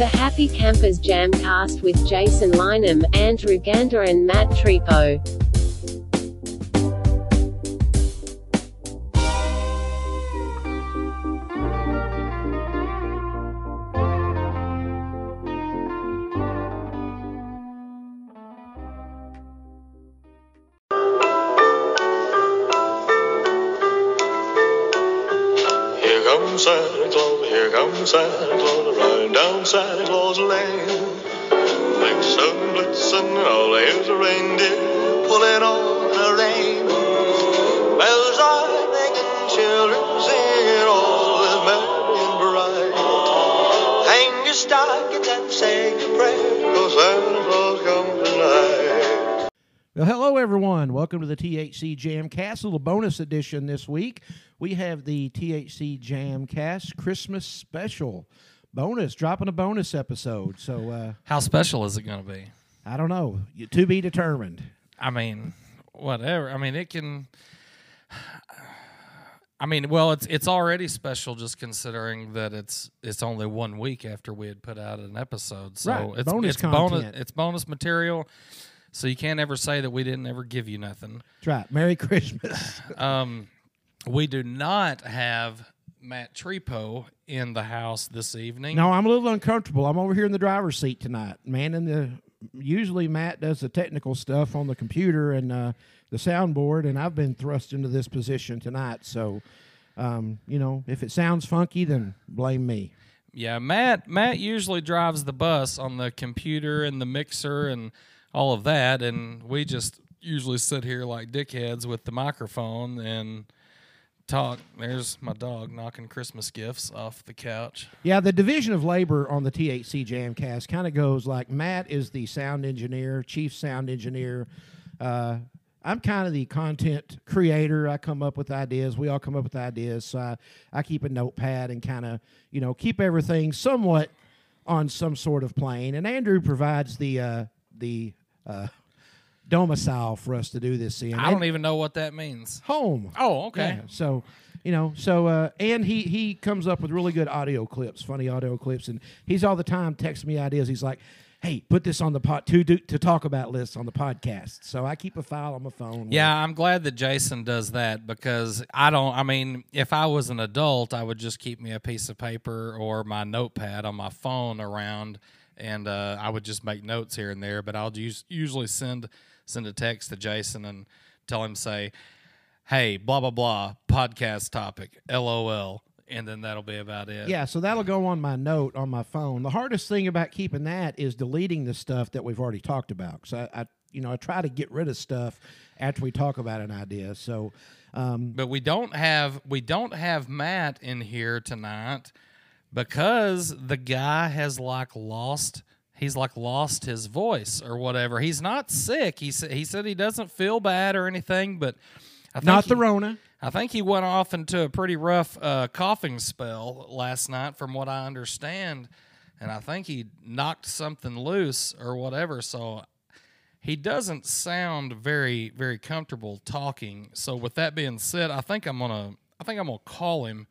The Happy Campers Jamcast with Jason Lynham, Andrew Gander and Matt Tripo. THC Jamcast, a little bonus edition this week. We have the THC Jamcast Christmas special bonus, dropping a bonus episode. So uh, How special is it going to be? I don't know, to be determined. I mean, whatever. I mean, it can. I mean, well, it's it's already special just considering that it's it's only one week after we had put out an episode, so Right, it's bonus it's bonus content. it's bonus material. So you can't ever say that we didn't ever give you nothing. That's right. Merry Christmas. Um, we do not have Matt Trepo in the house this evening. no, I'm a little uncomfortable. I'm over here in the driver's seat tonight, man. In the usually Matt does the technical stuff on the computer and uh, the soundboard, and I've been thrust into this position tonight. So, um, you know, if it sounds funky, then blame me. Yeah, Matt. Matt usually drives the bus on the computer and the mixer and all of that, and we just usually sit here like dickheads with the microphone and talk. There's my dog knocking Christmas gifts off the couch. Yeah, the division of labor on the THC Jamcast kind of goes like Matt is the sound engineer, chief sound engineer. Uh, I'm kind of the content creator. I come up with ideas. We all come up with ideas. So I, I keep a notepad and kind of, you know, keep everything somewhat on some sort of plane. And Andrew provides the uh, the uh, domicile for us to do this in. I don't even know what that means. home. Oh, okay. Yeah, so you know, so uh, and he he comes up with really good audio clips, funny audio clips, and he's all the time texting me ideas. He's like, "Hey, put this on the pot to do to talk about list on the podcast." So I keep a file on my phone. Yeah, I'm glad that Jason does that because I don't. I mean, if I was an adult, I would just keep me a piece of paper or my notepad on my phone around, and uh, I would just make notes here and there. But I'll use, usually send send a text to Jason and tell him say, "Hey, blah blah blah, podcast topic, LOL," and then that'll be about it. Yeah, so that'll go on my note on my phone. The hardest thing about keeping that is deleting the stuff that we've already talked about. So I, I you know, I try to get rid of stuff after we talk about an idea. So um, but we don't have we don't have Matt in here tonight because the guy has like lost he's like lost his voice or whatever. He's not sick. He said he said he doesn't feel bad or anything, but I think not the he- Rona. I think he went off into a pretty rough uh, coughing spell last night, from what I understand, and I think he knocked something loose or whatever. So he doesn't sound very very comfortable talking. So with that being said, I think I'm gonna I think I'm gonna call him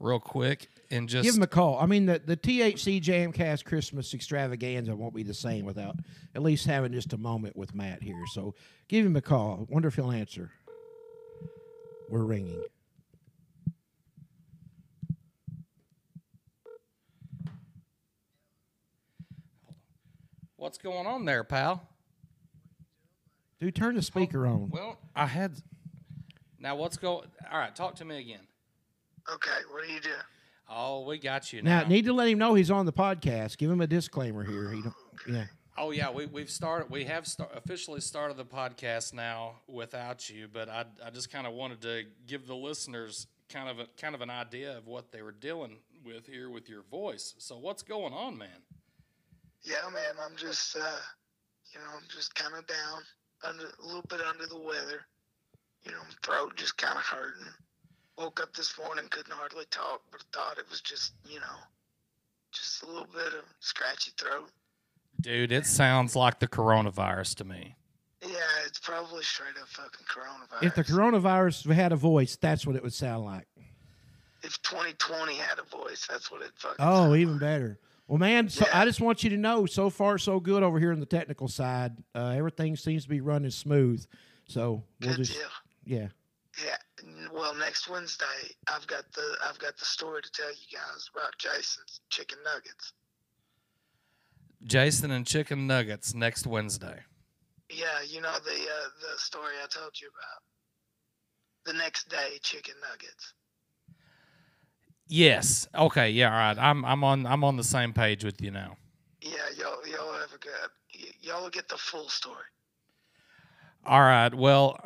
real quick and just Give him a call. I mean, the, the THC Jamcast Christmas extravaganza won't be the same without at least having just a moment with Matt here. So give him a call. Wonder if he'll answer. We're ringing. what's going on there, pal? Dude, turn the speaker oh, on. Well, I had now. What's going? All right, talk to me again. Okay, what do you do? Oh, we got you Now, now. need to let him know he's on the podcast. Give him a disclaimer here. He don't, yeah. Oh yeah, we we've started. We have start, officially started the podcast now without you, but I I just kind of wanted to give the listeners kind of a, kind of an idea of what they were dealing with here with your voice. So what's going on, man? Yeah, man, I'm just, uh, you know, I'm just kind of down, under a little bit under the weather. You know, my throat just kind of hurting. Woke up this morning, couldn't hardly talk, but thought it was just, you know, just a little bit of scratchy throat. Dude, it sounds like the coronavirus to me. Yeah, it's probably straight up fucking coronavirus. If the coronavirus had a voice, that's what it would sound like. if 2020 had a voice, that's what it fucking. Oh, sounded even like. better. Well, man, so Yeah. I just want you to know, so far so good over here on the technical side. Uh, everything seems to be running smooth. So we'll Good just, deal. yeah. Yeah. Well, next Wednesday, I've got the I've got the story to tell you guys about Jason's chicken nuggets. Jason and chicken nuggets next Wednesday. Yeah, you know the uh, the story I told you about. The next day, chicken nuggets. Yes. Okay. Yeah. All right. I'm I'm on I'm on the same page with you now. Yeah, y'all y'all have a good. Y'all will get the full story. All right. Well,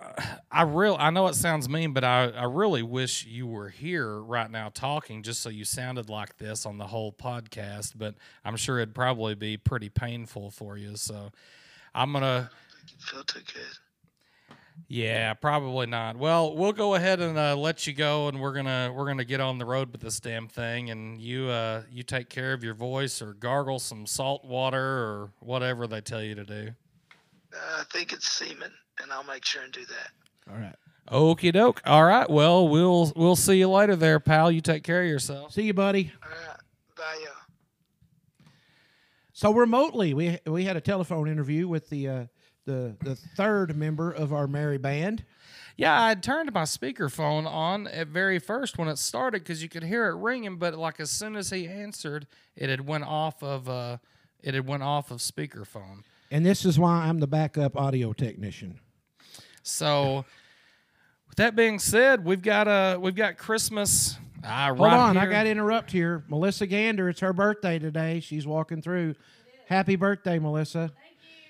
I real I know it sounds mean, but I, I really wish you were here right now talking just so you sounded like this on the whole podcast, but I'm sure it'd probably be pretty painful for you. So I'm gonna Feel too good. yeah, probably not. Well, we'll go ahead and uh, let you go, and we're gonna we're gonna get on the road with this damn thing, and you uh, you take care of your voice or gargle some salt water or whatever they tell you to do. Uh, I think it's semen, and I'll make sure and do that. All right. Okie doke. All right. Well, we'll we'll see you later, there, pal. You take care of yourself. See you, buddy. All right, bye, y'all. So remotely, we we had a telephone interview with the uh, the the third member of our merry band. Yeah, I turned my speakerphone on at very first when it started because you could hear it ringing, but like as soon as he answered, it had went off of uh, it had went off of speakerphone. And this is why I'm the backup audio technician. So, with that being said, we've got uh we've got Christmas. Uh, Hold right on, I got to interrupt here. Melissa Gander, it's her birthday today. She's walking through. Happy birthday, Melissa.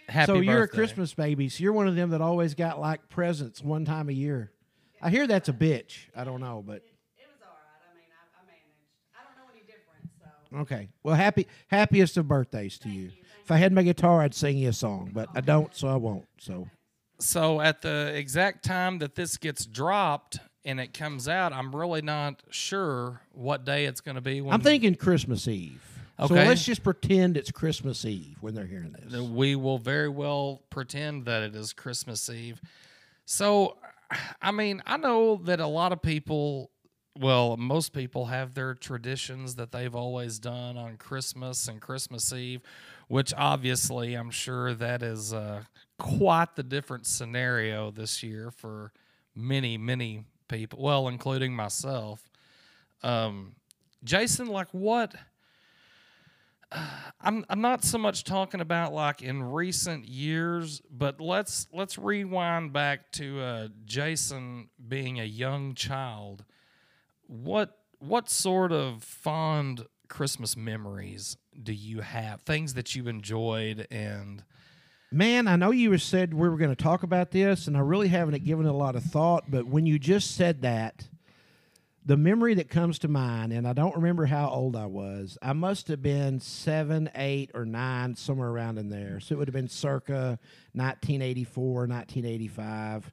Happy so you're a. Christmas baby. So you're one of them that always got like presents one time a year. I hear that's a bitch. I don't know, but It was all right. I mean, I, I managed. I don't know any different, so. okay. Well, happy happiest of birthdays to you. If I had my guitar, I'd sing you a song, but I don't, so I won't. So So at the exact time that this gets dropped and it comes out, I'm really not sure what day it's going to be. When I'm thinking Christmas Eve. Okay. So let's just pretend it's Christmas Eve when they're hearing this. we will very well pretend that it is Christmas Eve. So, I mean, I know that a lot of people, well, most people have their traditions that they've always done on Christmas and Christmas Eve, which obviously I'm sure that is uh, quite the different scenario this year for many, many people, well, including myself. Um, Jason, like what? I'm I'm not so much talking about like in recent years, but let's let's rewind back to uh, Jason being a young child. What what sort of fond Christmas memories do you have? Things that you enjoyed and Man, I know you said we were going to talk about this, and I really haven't given it a lot of thought. But when you just said that, the memory that comes to mind, and I don't remember how old I was. I must have been seven, eight, or nine, somewhere around in there. So it would have been circa 1984, 1985.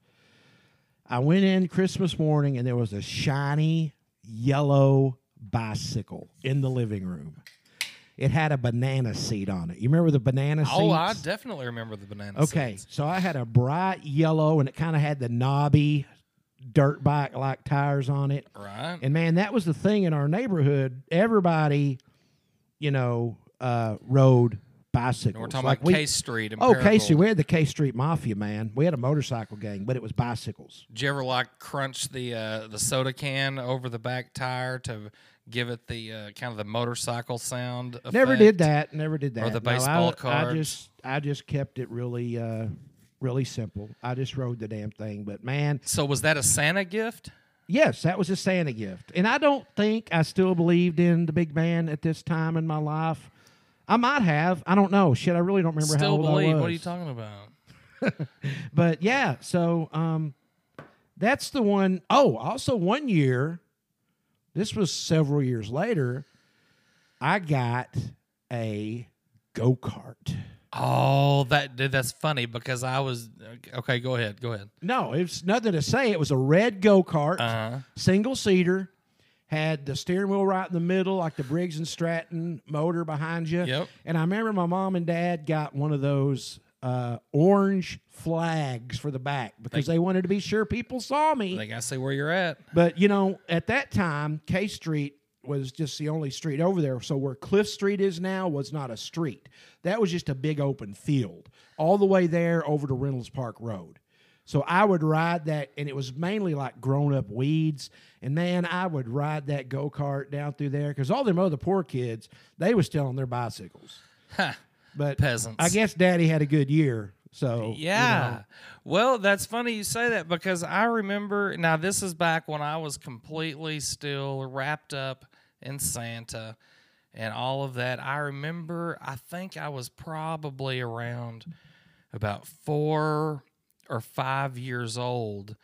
I went in Christmas morning, and there was a shiny yellow bicycle in the living room. It had a banana seat on it. You remember the banana seats? oh, I definitely remember the banana. Okay, seeds. so I had a bright yellow, and it kind of had the knobby dirt bike like tires on it. right. And man, that was the thing in our neighborhood. Everybody, you know, uh, rode bicycles. And we're talking Like about we- K Street. And Oh, Casey, we had the K Street Mafia, man. We had a motorcycle gang, but it was bicycles. Did you ever like crunch the uh, the soda can over the back tire to give it the uh, kind of the motorcycle sound? Never did that. Never did that. Or the No, I- baseball I, just, I just kept it really, uh, really simple. I just rode the damn thing. But man, So was that a Santa gift? Yes, that was a Santa gift. And I don't think I still believed in the big man at this time in my life. I might have. I don't know. Shit, I really don't remember how old believe? I was. What are you talking about? But yeah, so um, that's the one oh also one year, this was several years later, I got a go kart. Oh, that that's funny because I was okay. Go ahead. Go ahead. No, it's nothing to say. It was a red go kart. Uh huh. single seater, had the steering wheel right in the middle, like the Briggs and Stratton motor behind you. Yep. And I remember my mom and dad got one of those uh, orange flags for the back because they, wanted to be sure people saw me. They gotta see where you're at. but you know, at that time, K Street was just the only street over there. So where Cliff Street is now was not a street. That was just a big open field all the way there over to Reynolds Park Road. So I would ride that, and it was mainly like grown up weeds. And man, I would ride that go kart down through there because all them other poor kids, they was still on their bicycles. Ha, But Peasants. I guess Daddy had a good year. So you Yeah. know. Well, that's funny you say that because I remember now this is back when I was completely still wrapped up in Santa and all of that. I remember I think I was probably around about 4 or 5 years old.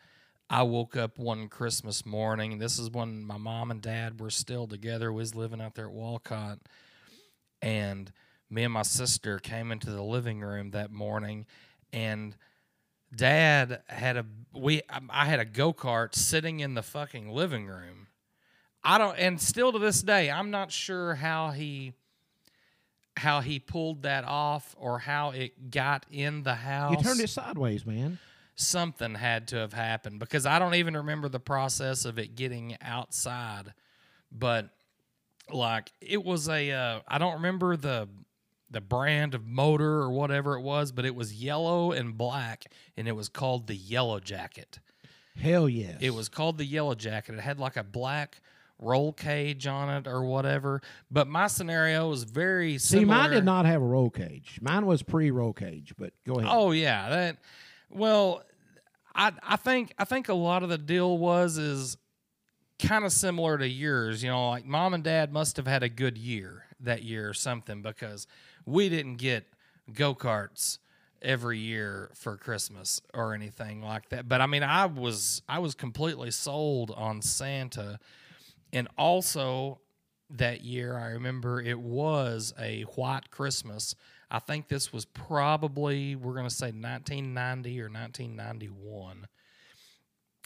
I woke up one Christmas morning. This is when my mom and dad were still together. We was living out there at Walcott and me and my sister came into the living room that morning and dad had a we I had a go-kart sitting in the fucking living room. I don't and still to this day I'm not sure how he how he pulled that off or how it got in the house You turned it sideways, man. something had to have happened because I don't even remember the process of it getting outside. But like it was a uh, I don't remember the the brand of motor or whatever it was, but it was yellow and black and it was called the Yellow Jacket. Hell yes. It was called the Yellow Jacket. It had like a black roll cage on it or whatever. But my scenario was very See, mine did not have a roll cage. Mine was pre roll cage, but go ahead. Oh yeah, that. Well, I I think I think a lot of the deal was is kind of similar to yours. You know, like mom and dad must have had a good year that year or something because we didn't get go karts every year for Christmas or anything like that. But I mean, I was I was completely sold on Santa, and also that year I remember it was a white Christmas. I think this was probably we're going to say 1990 or 1991.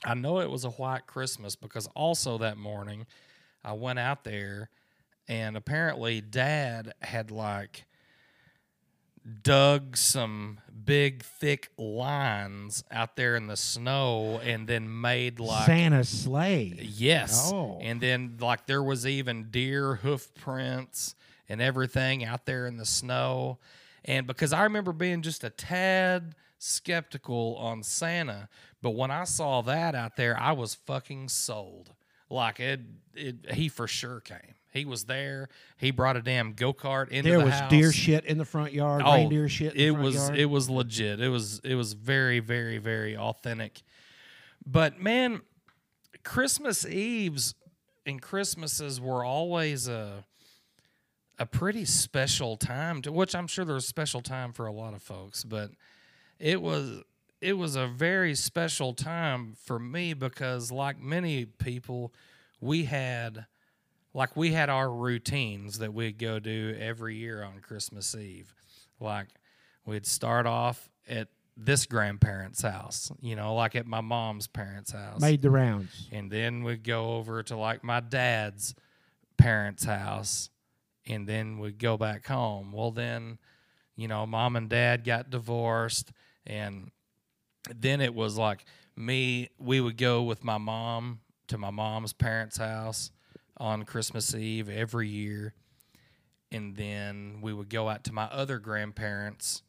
I know it was a white Christmas because also that morning I went out there and apparently dad had like dug some big thick lines out there in the snow and then made like Santa's sleigh. Yes. Oh. And then like there was even deer hoof prints and everything out there in the snow. And because I remember being just a tad skeptical on Santa, but when I saw that out there, I was fucking sold. Like it, it he for sure came. He was there. He brought a damn go kart into There the was house. deer shit in the front yard, Oh, reindeer shit in the it was yard. it was legit. It was it was very very very authentic. But man, Christmas Eves and Christmases were always a a pretty special time to which I'm sure there's a special time for a lot of folks, but it was it was a very special time for me because like many people we had like we had our routines that we'd go do every year on Christmas Eve. Like we'd start off at this grandparent's house, you know, like at my mom's parents' house. made the rounds. And then we'd go over to like my dad's parents' house and then we'd go back home. Well, then, you know, mom and dad got divorced and then it was like me, we would go with my mom to my mom's parents' house on Christmas Eve every year. And then we would go out to my other grandparents,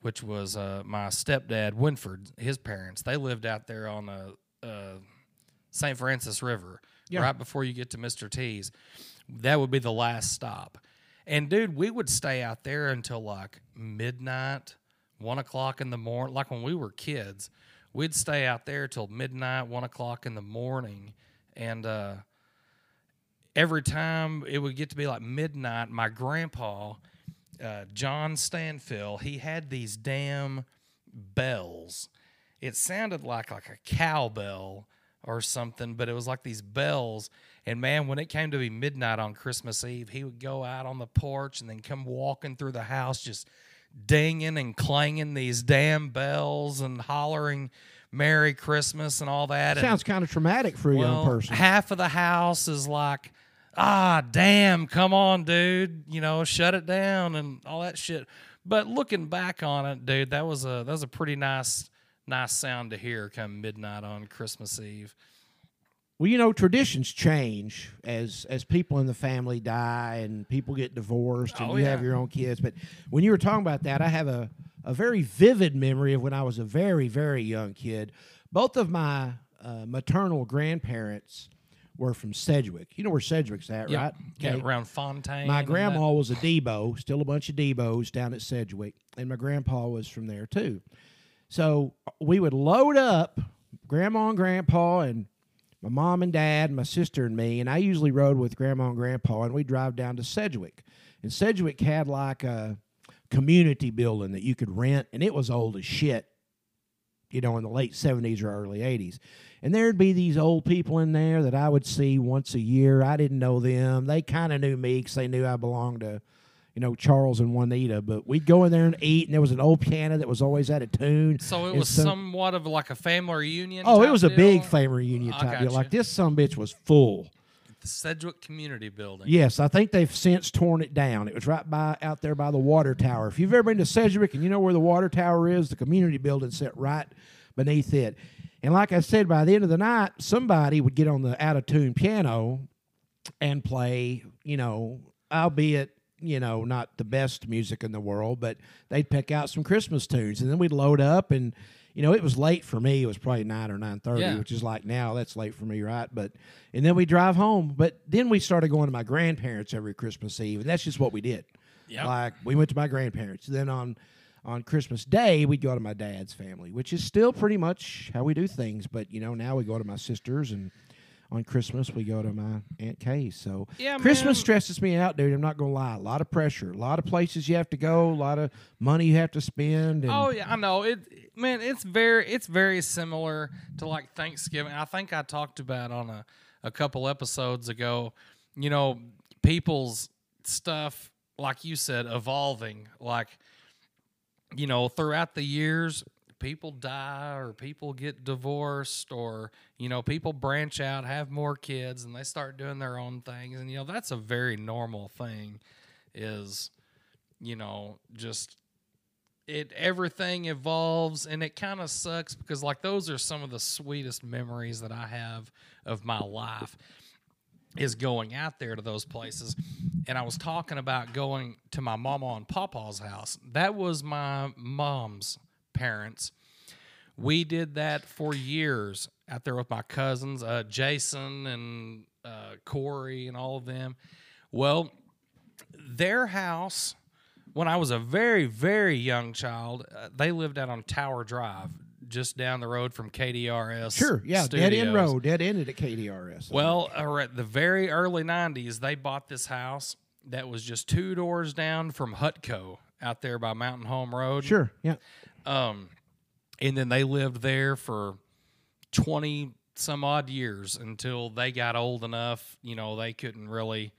which was uh, my stepdad, Winford, his parents. They lived out there on the uh, St. Francis River, Yeah. right before you get to Mr. T's. That would be the last stop. And dude, we would stay out there until like midnight, one o'clock in the morning. Like when we were kids, we'd stay out there till midnight, one o'clock in the morning. And uh, every time it would get to be like midnight, my grandpa, uh, John Stanfill, he had these damn bells. It sounded like like a cowbell or something, but it was like these bells. And man, when it came to be midnight on Christmas Eve, he would go out on the porch and then come walking through the house, just dinging and clanging these damn bells and hollering "Merry Christmas" and all that. Sounds kind of traumatic for a young person. Half of the house is like, ah, damn, come on, dude, you know, shut it down and all that shit. But looking back on it, dude, that was a that was a pretty nice nice sound to hear come midnight on Christmas Eve. Well, you know, traditions change as as people in the family die and people get divorced and Oh, you have your own kids. But when you were talking about that, I have a, a very vivid memory of when I was a very, very young kid. Both of my uh, maternal grandparents were from Sedgwick. You know where Sedgwick's at, Yeah, right? yeah, around Fontaine. My grandma was a Debo, still a bunch of Debos down at Sedgwick, and my grandpa was from there too. So we would load up grandma and grandpa and my mom and dad, my sister and me, and I usually rode with grandma and grandpa, and we'd drive down to Sedgwick. And Sedgwick had like a community building that you could rent, and it was old as shit, you know, in the late 70s or early 80s. And there'd be these old people in there that I would see once a year. I didn't know them. They kind of knew me because they knew I belonged to, you know, Charles and Juanita. But we'd go in there and eat, and there was an old piano that was always out of tune. So it and was some- somewhat of like a family reunion. Oh, it was a deal? big family reunion I type deal. Like this, some bitch was full. The Sedgwick Community Building. Yes, I think they've since torn it down. It was right by out there by the water tower. If you've ever been to Sedgwick and you know where the water tower is, the community building set right beneath it. And like I said, by the end of the night, somebody would get on the out of tune piano and play, you know, albeit, you know, not the best music in the world, but they'd pick out some Christmas tunes. And then we'd load up and you know, it was late for me. It was probably nine or nine thirty, Yeah. which is like now that's late for me, right? But and then we drive home. But then we started going to my grandparents every Christmas Eve, and that's just what we did. Yeah, Like we went to my grandparents. Then on on Christmas Day, we'd go to my dad's family, which is still pretty much how we do things. But you know, now we go to my sisters, and on Christmas we go to my aunt Kay. So Yeah, Christmas man. stresses me out, dude. I'm not gonna lie. A lot of pressure, a lot of places you have to go, a lot of money you have to spend. And Oh yeah, I know it. Man, it's very it's very similar to like Thanksgiving. I think I talked about on a a couple episodes ago. You know, people's stuff, like you said, evolving. Like, you know, throughout the years, people die or people get divorced or you know people branch out have more kids and they start doing their own things. And you know that's a very normal thing is you know just it everything evolves and it kind of sucks because like those are some of the sweetest memories that I have of my life is going out there to those places. And I was talking about going to my mama and papa's house. That was my mom's parents. We did that for years out there with my cousins uh, Jason and uh, Corey and all of them. Well their house when I was a very, very young child, uh, they lived out on Tower Drive, just down the road from KDRS. sure, yeah, dead end road, dead ended at KDRS. Well, or at the very early '90s, they bought this house that was just two doors down from Hutco out there by Mountain Home Road. sure, yeah. Um, and then they lived there for 20 some odd years until they got old enough, you know, they couldn't really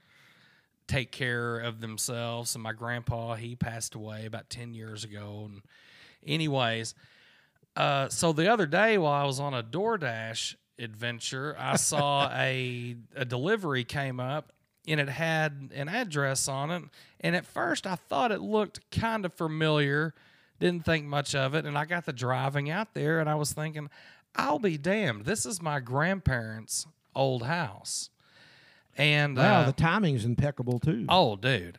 take care of themselves. And my grandpa, he passed away about 10 years ago. And, anyways, uh, so the other day while I was on a DoorDash adventure, I saw a, a delivery came up and it had an address on it. And at first I thought it looked kind of familiar, didn't think much of it. And I got the driving out there and I was thinking, I'll be damned. This is my grandparents' old house. And Wow, uh, the timing's impeccable too. Oh, dude.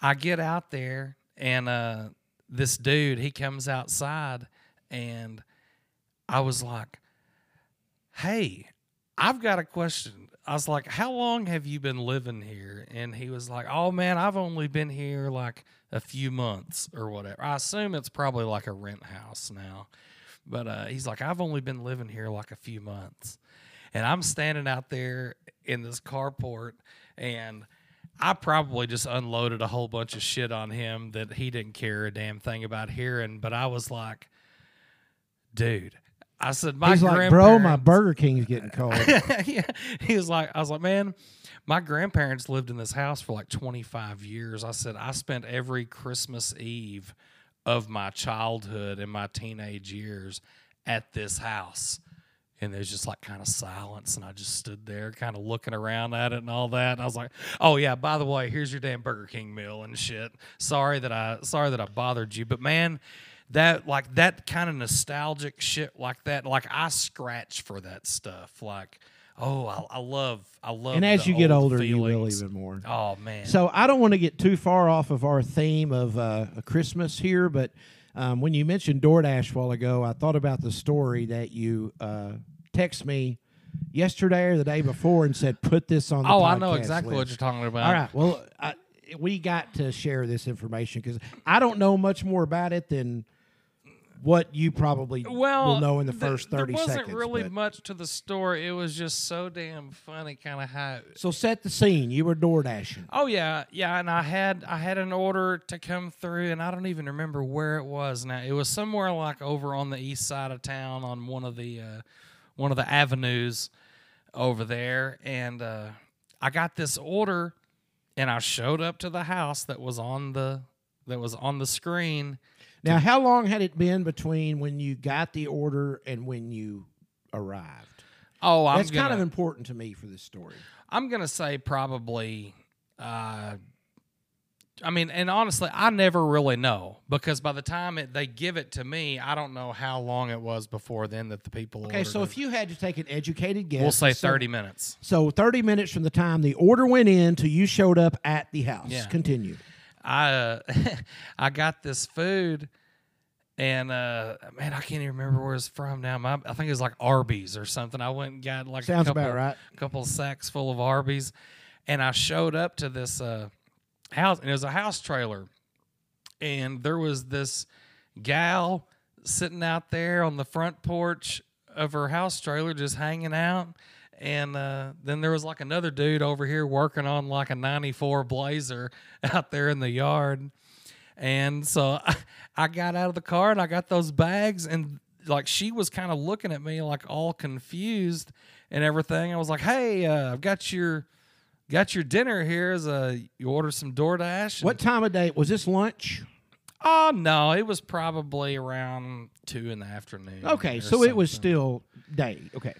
I get out there and uh this dude, he comes outside and I was like, "Hey, I've got a question." I was like, "How long have you been living here?" And he was like, "Oh man, I've only been here like a few months or whatever." I assume it's probably like a rent house now. But uh, he's like, "I've only been living here like a few months." And I'm standing out there in this carport and I probably just unloaded a whole bunch of shit on him that he didn't care a damn thing about hearing. But I was like, dude, I said, my He's like, bro, my Burger King's getting cold. yeah. He was like, I was like, man, my grandparents lived in this house for like 25 years. I said, I spent every Christmas Eve of my childhood and my teenage years at this house. And there's just like kind of silence. And I just stood there kind of looking around at it and all that. And I was like, oh, yeah, by the way, here's your damn Burger King meal and shit. Sorry that I, sorry that I bothered you. But man, that like that kind of nostalgic shit like that like i scratch for that stuff like Oh, I, I love, I love. and as you get old older, you will even more. Oh man. So I don't want to get too far off of our theme of uh, Christmas here, but um, when you mentioned DoorDash a while ago, I thought about the story that you uh, text me yesterday or the day before and said, "Put this on." the oh, I know exactly what you're talking about. All right. Well, I, we got to share this information because I don't know much more about it than what you probably Well, will know in the th- first thirty seconds. there wasn't seconds. really but- much to the story. It was just so damn funny, kind of how. so set the scene. You were door dashing. Oh yeah, yeah, and I had I had an order to come through, and I don't even remember where it was now. It was somewhere like over on the east side of town on one of the uh, one of the avenues over there, and uh, I got this order, and I showed up to the house that was on the that was on the screen. Now, how long had it been between when you got the order and when you arrived? Oh, I'm That's gonna, kind of important to me for this story. I'm gonna say probably. Uh, I mean, and honestly, I never really know because by the time it, they give it to me, I don't know how long it was before then that the people. Okay, so if you had to take an educated guess, we'll say so- thirty minutes. So thirty minutes from the time the order went in to you showed up at the house. Yeah. Continue. I uh, I got this food, and uh, man, I can't even remember where it's from now. My, I think it was like Arby's or something. I went and got like Sounds a couple, about right. couple sacks full of Arby's, and I showed up to this uh, house, and it was a house trailer, and there was this gal sitting out there on the front porch of her house trailer, just hanging out. And uh, then there was like another dude over here working on like a 94 Blazer out there in the yard. And so I, I got out of the car and I got those bags and like she was kind of looking at me like all confused and everything. I was like, "Hey, uh, I've got your got your dinner here. Is uh you order some DoorDash?" What time of day was this? Lunch. Oh no, it was probably around two in the afternoon. Okay, so it was still day. Okay.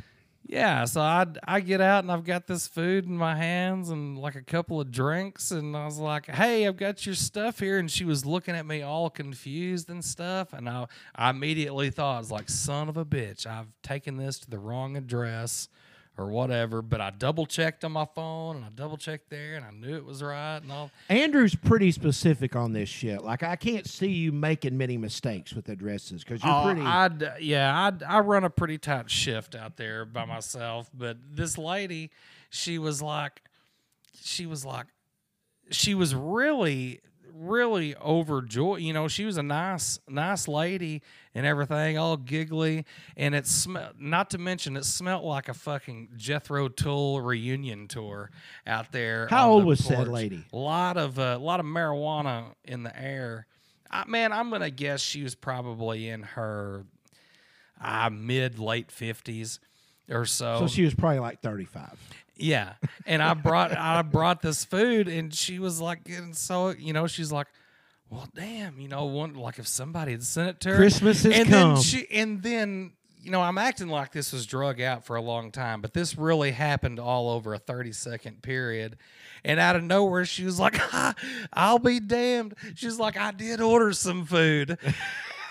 Yeah, so I I get out and I've got this food in my hands and like a couple of drinks and I was like, "Hey, I've got your stuff here." And she was looking at me all confused and stuff, and I I immediately thought I was like, "Son of a bitch, I've taken this to the wrong address." Or whatever, but I double checked on my phone and I double checked there and I knew it was right and all. Andrew's pretty specific on this shit. Like I can't see you making many mistakes with addresses because you're Oh, pretty. I'd, yeah, I'd, I run a pretty tight shift out there by myself. But this lady, she was like, she was like, she was really, really overjoyed. You know, she was a nice, nice lady and everything, all giggly. And it smelled, not to mention, it smelled like a fucking Jethro Tull reunion tour out there. How old the was porch. lady? A lot of, a lot of marijuana in the air. I, man, I'm gonna guess she was probably in her uh, mid late fifties or so. so she was probably like thirty-five. Yeah, and I brought I brought this food, and she was like getting so you know she's like, well, damn, you know, one like if somebody had sent it to her, Christmas has and come. then she and then. You know, I'm acting like this was drug out for a long time, but this really happened all over a 30 second period. And out of nowhere, she was like, ah, I'll be damned. She's like, I did order some food.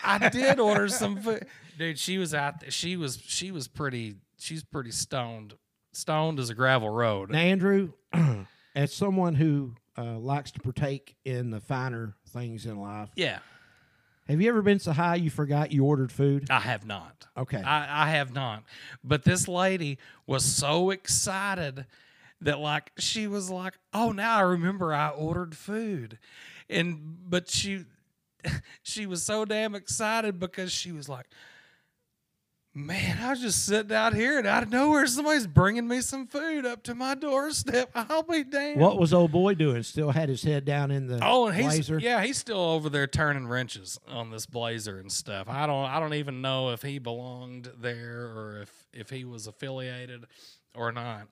I did order some food. Dude, she was out there. She was she was pretty she's pretty stoned. Stoned as a gravel road. Now, Andrew, as someone who uh, likes to partake in the finer things in life, Yeah, have you ever been so high you forgot you ordered food? I have not. Okay. I, I have not. But this lady was so excited that like she was like, "Oh, now I remember I ordered food." And but she she was so damn excited because she was like, Man, I was just sitting out here and out of nowhere somebody's bringing me some food up to my doorstep. I'll be damned. What was old boy doing? Still had his head down in the Oh, and he's blazer. yeah, he's still over there turning wrenches on this blazer and stuff. I don't I don't even know if he belonged there or if if he was affiliated or not.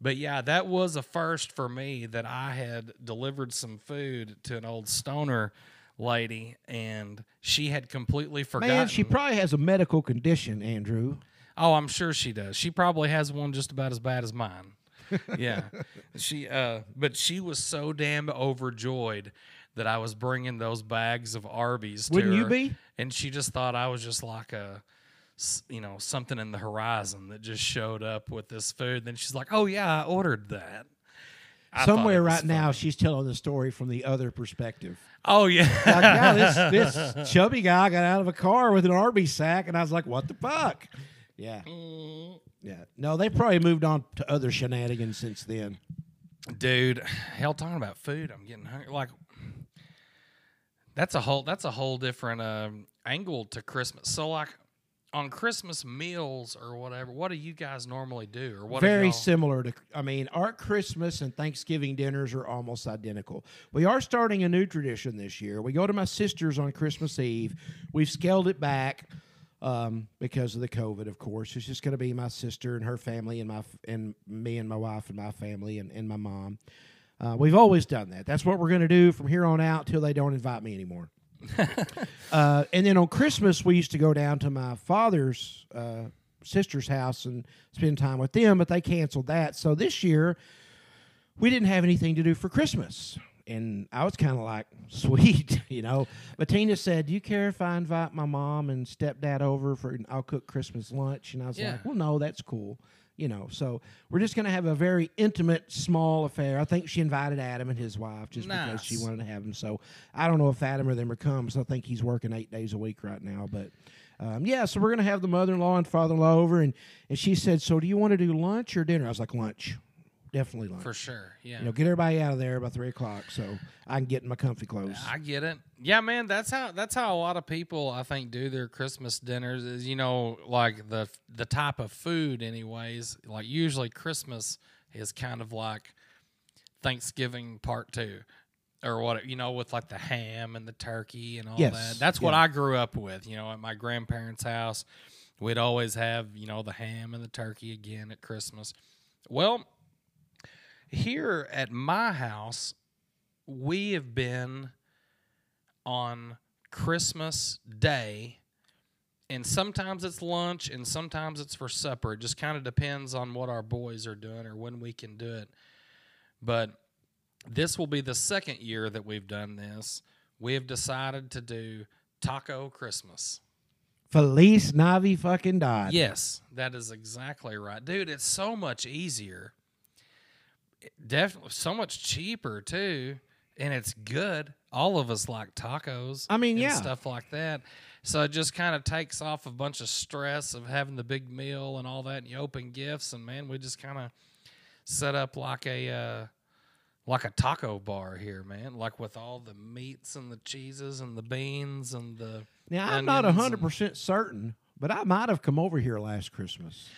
But yeah, that was a first for me that I had delivered some food to an old stoner lady and she had completely forgotten. Man, she probably has a medical condition, Andrew. Oh, I'm sure she does. She probably has one just about as bad as mine. yeah. She uh but she was so damn overjoyed that I was bringing those bags of Arby's Wouldn't you her, be? And she just thought I was just like a, you know something in the horizon that just showed up with this food. Then she's like, "Oh yeah, I ordered that." I Somewhere right now, she's telling the story from the other perspective. Oh yeah. Like, yeah, this this chubby guy got out of a car with an Arby's sack, and I was like, "What the fuck?" Yeah, Mm. yeah. No, they probably moved on to other shenanigans since then. dude hell talking about food i'm getting hungry like that's a whole that's a whole different um, angle to christmas so like on christmas meals or whatever what do you guys normally do or what Very similar to. I mean, our Christmas and Thanksgiving dinners are almost identical. We are starting a new tradition this year. We go to my sister's on Christmas Eve. We've scaled it back um, because of the COVID, of course. It's just going to be my sister and her family, and my and me and my wife and my family and, and my mom. Uh, we've always done that. That's what we're going to do from here on out till they don't invite me anymore. Uh, and then on Christmas, we used to go down to my father's uh, sister's house and spend time with them, but they canceled that. So this year, we didn't have anything to do for Christmas. And I was kind of like, sweet, you know. But Tina said, Do you care if I invite my mom and stepdad over for, and I'll cook Christmas lunch? And I was Yeah. like, Well, no, that's cool. You know, so we're just going to have a very intimate, small affair. I think she invited Adam and his wife just because she wanted to have him. So I don't know if Adam or them are comes. I think he's working eight days a week right now. But um, yeah, so we're going to have the mother in law and father in law over. And, and she said, So do you want to do lunch or dinner? I was like, Lunch. Definitely lunch for sure yeah you know, get everybody out of there by three o'clock so I can get in my comfy clothes. I get it. Yeah, man, that's how that's how a lot of people I think do their Christmas dinners is you know like the the type of food anyways. Like usually Christmas is kind of like Thanksgiving part 2 or what you know with like the ham and the turkey and all Yes, that. That's what yeah. I grew up with, you know, at my grandparents' house. We'd always have, you know, the ham and the turkey again at Christmas. Well, here at my house, we have been on Christmas Day, and sometimes it's lunch and sometimes it's for supper. It just kind of depends on what our boys are doing or when we can do it. But this will be the second year that we've done this. We have decided to do Taco Christmas. Feliz Navi fucking died. Yes, that is exactly right, dude. It's so much easier. It definitely so much cheaper too, and it's good. All of us like tacos. I mean, and yeah. stuff like that. So it just kind of takes off a bunch of stress of having the big meal and all that, and you open gifts, and man, we just kind of set up like a uh, like a taco bar here, man. Like with all the meats and the cheeses and the beans and the Now I'm not hundred percent certain, but I might have come over here last Christmas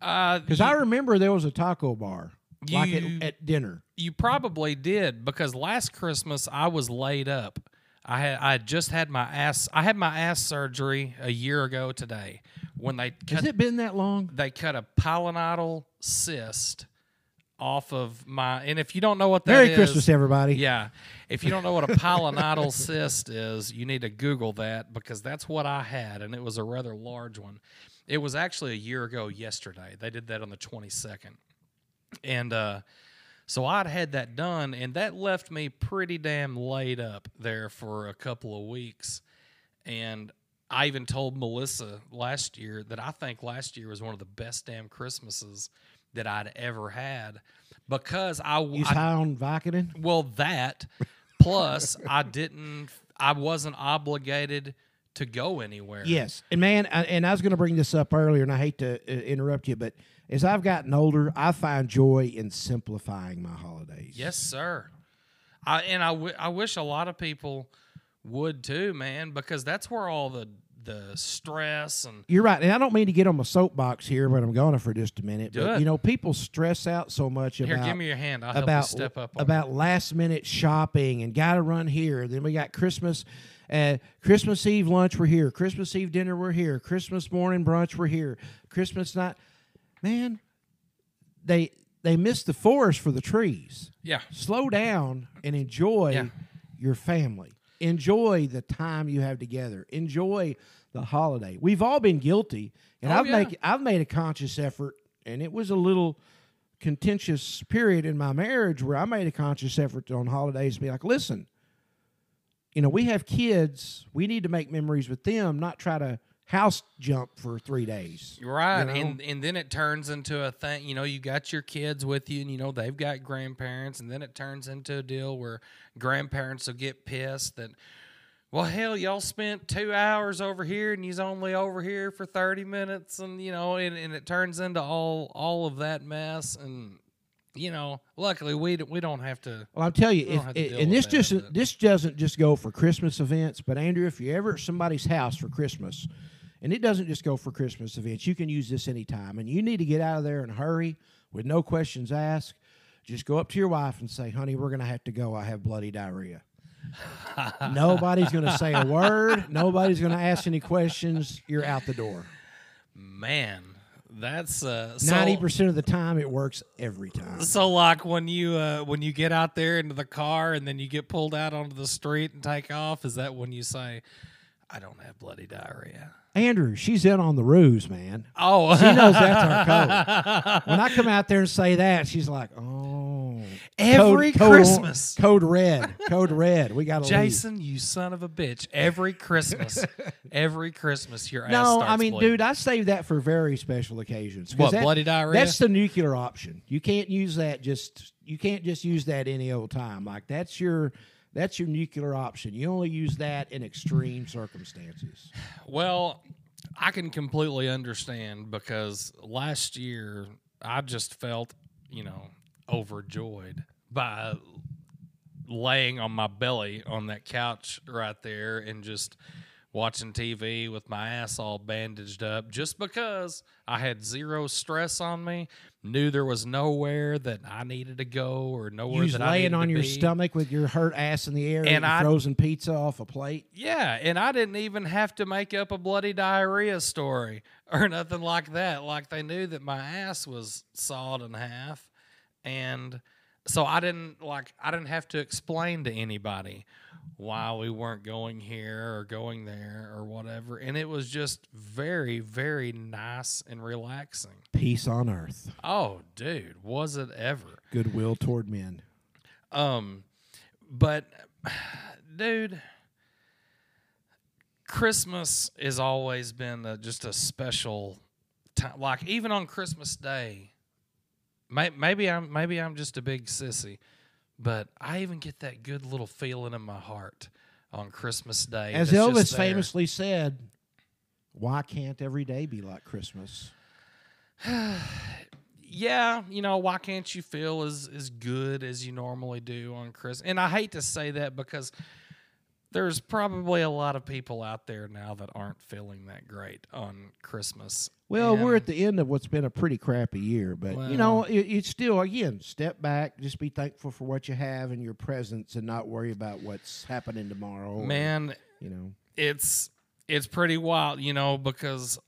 uh, because you- I remember there was a taco bar like at, at dinner. You probably did because last Christmas I was laid up. I had I just had my ass I had my ass surgery a year ago today when they Has it been that long? they cut a pilonidal cyst off of my and if you don't know what that Merry is- Christmas, everybody. yeah. If you don't know what a pilonidal cyst is, you need to Google that because that's what I had, and it was a rather large one. It was actually a year ago yesterday. They did that on the 22nd. And uh, so I'd had that done, and that left me pretty damn laid up there for a couple of weeks. And I even told Melissa last year that I think last year was one of the best damn Christmases that I'd ever had because I, was high on Vicodin? well, that plus I didn't, I wasn't obligated to go anywhere. Yes, and man, I, and I was going to bring this up earlier, and I hate to uh, interrupt you, but as I've gotten older, I find joy in simplifying my holidays. Yes, sir. I and I, w- I wish a lot of people would too, man, because that's where all the the stress and You're right, and I don't mean to get on my soapbox here, but I'm going to for just a minute. But it. you know, people stress out so much here, about give me your hand. I'll help about you step up. On about last minute shopping and got to run here. Then we got Christmas, uh, Christmas Eve lunch. We're here. Christmas Eve dinner. We're here. Christmas morning brunch. We're here. Christmas night, man. They they miss the forest for the trees. yeah, Slow down and enjoy Yeah. your family. Enjoy the time you have together. Enjoy the holiday. We've all been guilty, and Oh, I've yeah. make I've made a conscious effort, and it was a little contentious period in my marriage where I made a conscious effort on holidays to be like, listen, you know, we have kids. We need to make memories with them, not try to house jump for three days. Right, you know? and and then it turns into a thing. You know, you got your kids with you, and you know they've got grandparents, and then it turns into a deal where grandparents will get pissed that, well, hell, y'all spent two hours over here, and you's only over here for thirty minutes, and you know, and, and it turns into all all of that mess, and you know, luckily we we don't have to. Well, I'll tell you, if, have to deal and this just this doesn't just go for Christmas events, but Andrew, if you're ever at somebody's house for Christmas, and it doesn't just go for Christmas events, you can use this anytime, and you need to get out of there and hurry with no questions asked. Just go up to your wife and say, "Honey, we're going to have to go. I have bloody diarrhea." Nobody's going to say a word. Nobody's going to ask any questions. You're out the door. Man, that's uh, so- Ninety percent of the time, it works every time. So like when you uh, when you get out there into the car and then you get pulled out onto the street and take off, is that when you say, "I don't have bloody diarrhea"? Andrew, she's in on the ruse, man. Oh, She knows that's our code. When I come out there and say that, she's like, "Oh, Every code, Christmas. code red, code red. We got to Jason, you son of a bitch! Every Christmas, every Christmas, your No, I mean, bleeding. dude, I save that for very special occasions. What, that- bloody diarrhea? That's the nuclear option. You can't use that just. You can't just use that any old time. Like that's your. That's your nuclear option. You only use that in extreme circumstances. Well, I can completely understand because last year I just felt, you know, overjoyed by laying on my belly on that couch right there and just watching TV with my ass all bandaged up just because I had zero stress on me, knew there was nowhere that I needed to go or You nowhere was that I laying on your be. stomach with your hurt ass in the air, And and I- frozen pizza off a plate. Yeah, and I didn't even have to make up a bloody diarrhea story or nothing like that. Like they knew that my ass was sawed in half, and so I didn't like I didn't have to explain to anybody why we weren't going here or going there or whatever. And it was just very, very nice and relaxing. Peace on earth, Oh, dude, was it ever? goodwill toward men. Um, but dude, Christmas has always been a, just a special time. Like even on Christmas Day, may, maybe I'm maybe I'm just a big sissy, but I even get that good little feeling in my heart on Christmas Day. As Elvis famously said, "Why can't every day be like Christmas?" yeah, you know, why can't you feel as as good as you normally do on Christmas? And I hate to say that because there's probably a lot of people out there now that aren't feeling that great on Christmas. Well, we're at the end of what's been a pretty crappy year, but you know, it, it's still again step back, just be thankful for what you have in your presence, and not worry about what's happening tomorrow. or, man, you know, it's it's pretty wild, you know, because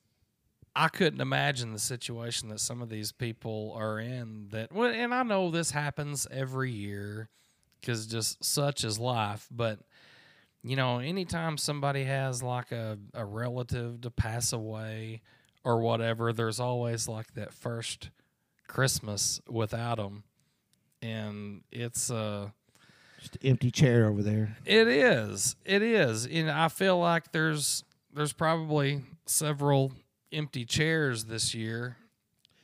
I couldn't imagine the situation that some of these people are in. That well, and I know this happens every year because just such is life. But you know, anytime somebody has like a a relative to pass away or whatever, there's always like that first Christmas without them, and it's uh. just an empty chair over there. It is. It is. And I feel like there's there's probably several empty chairs this year.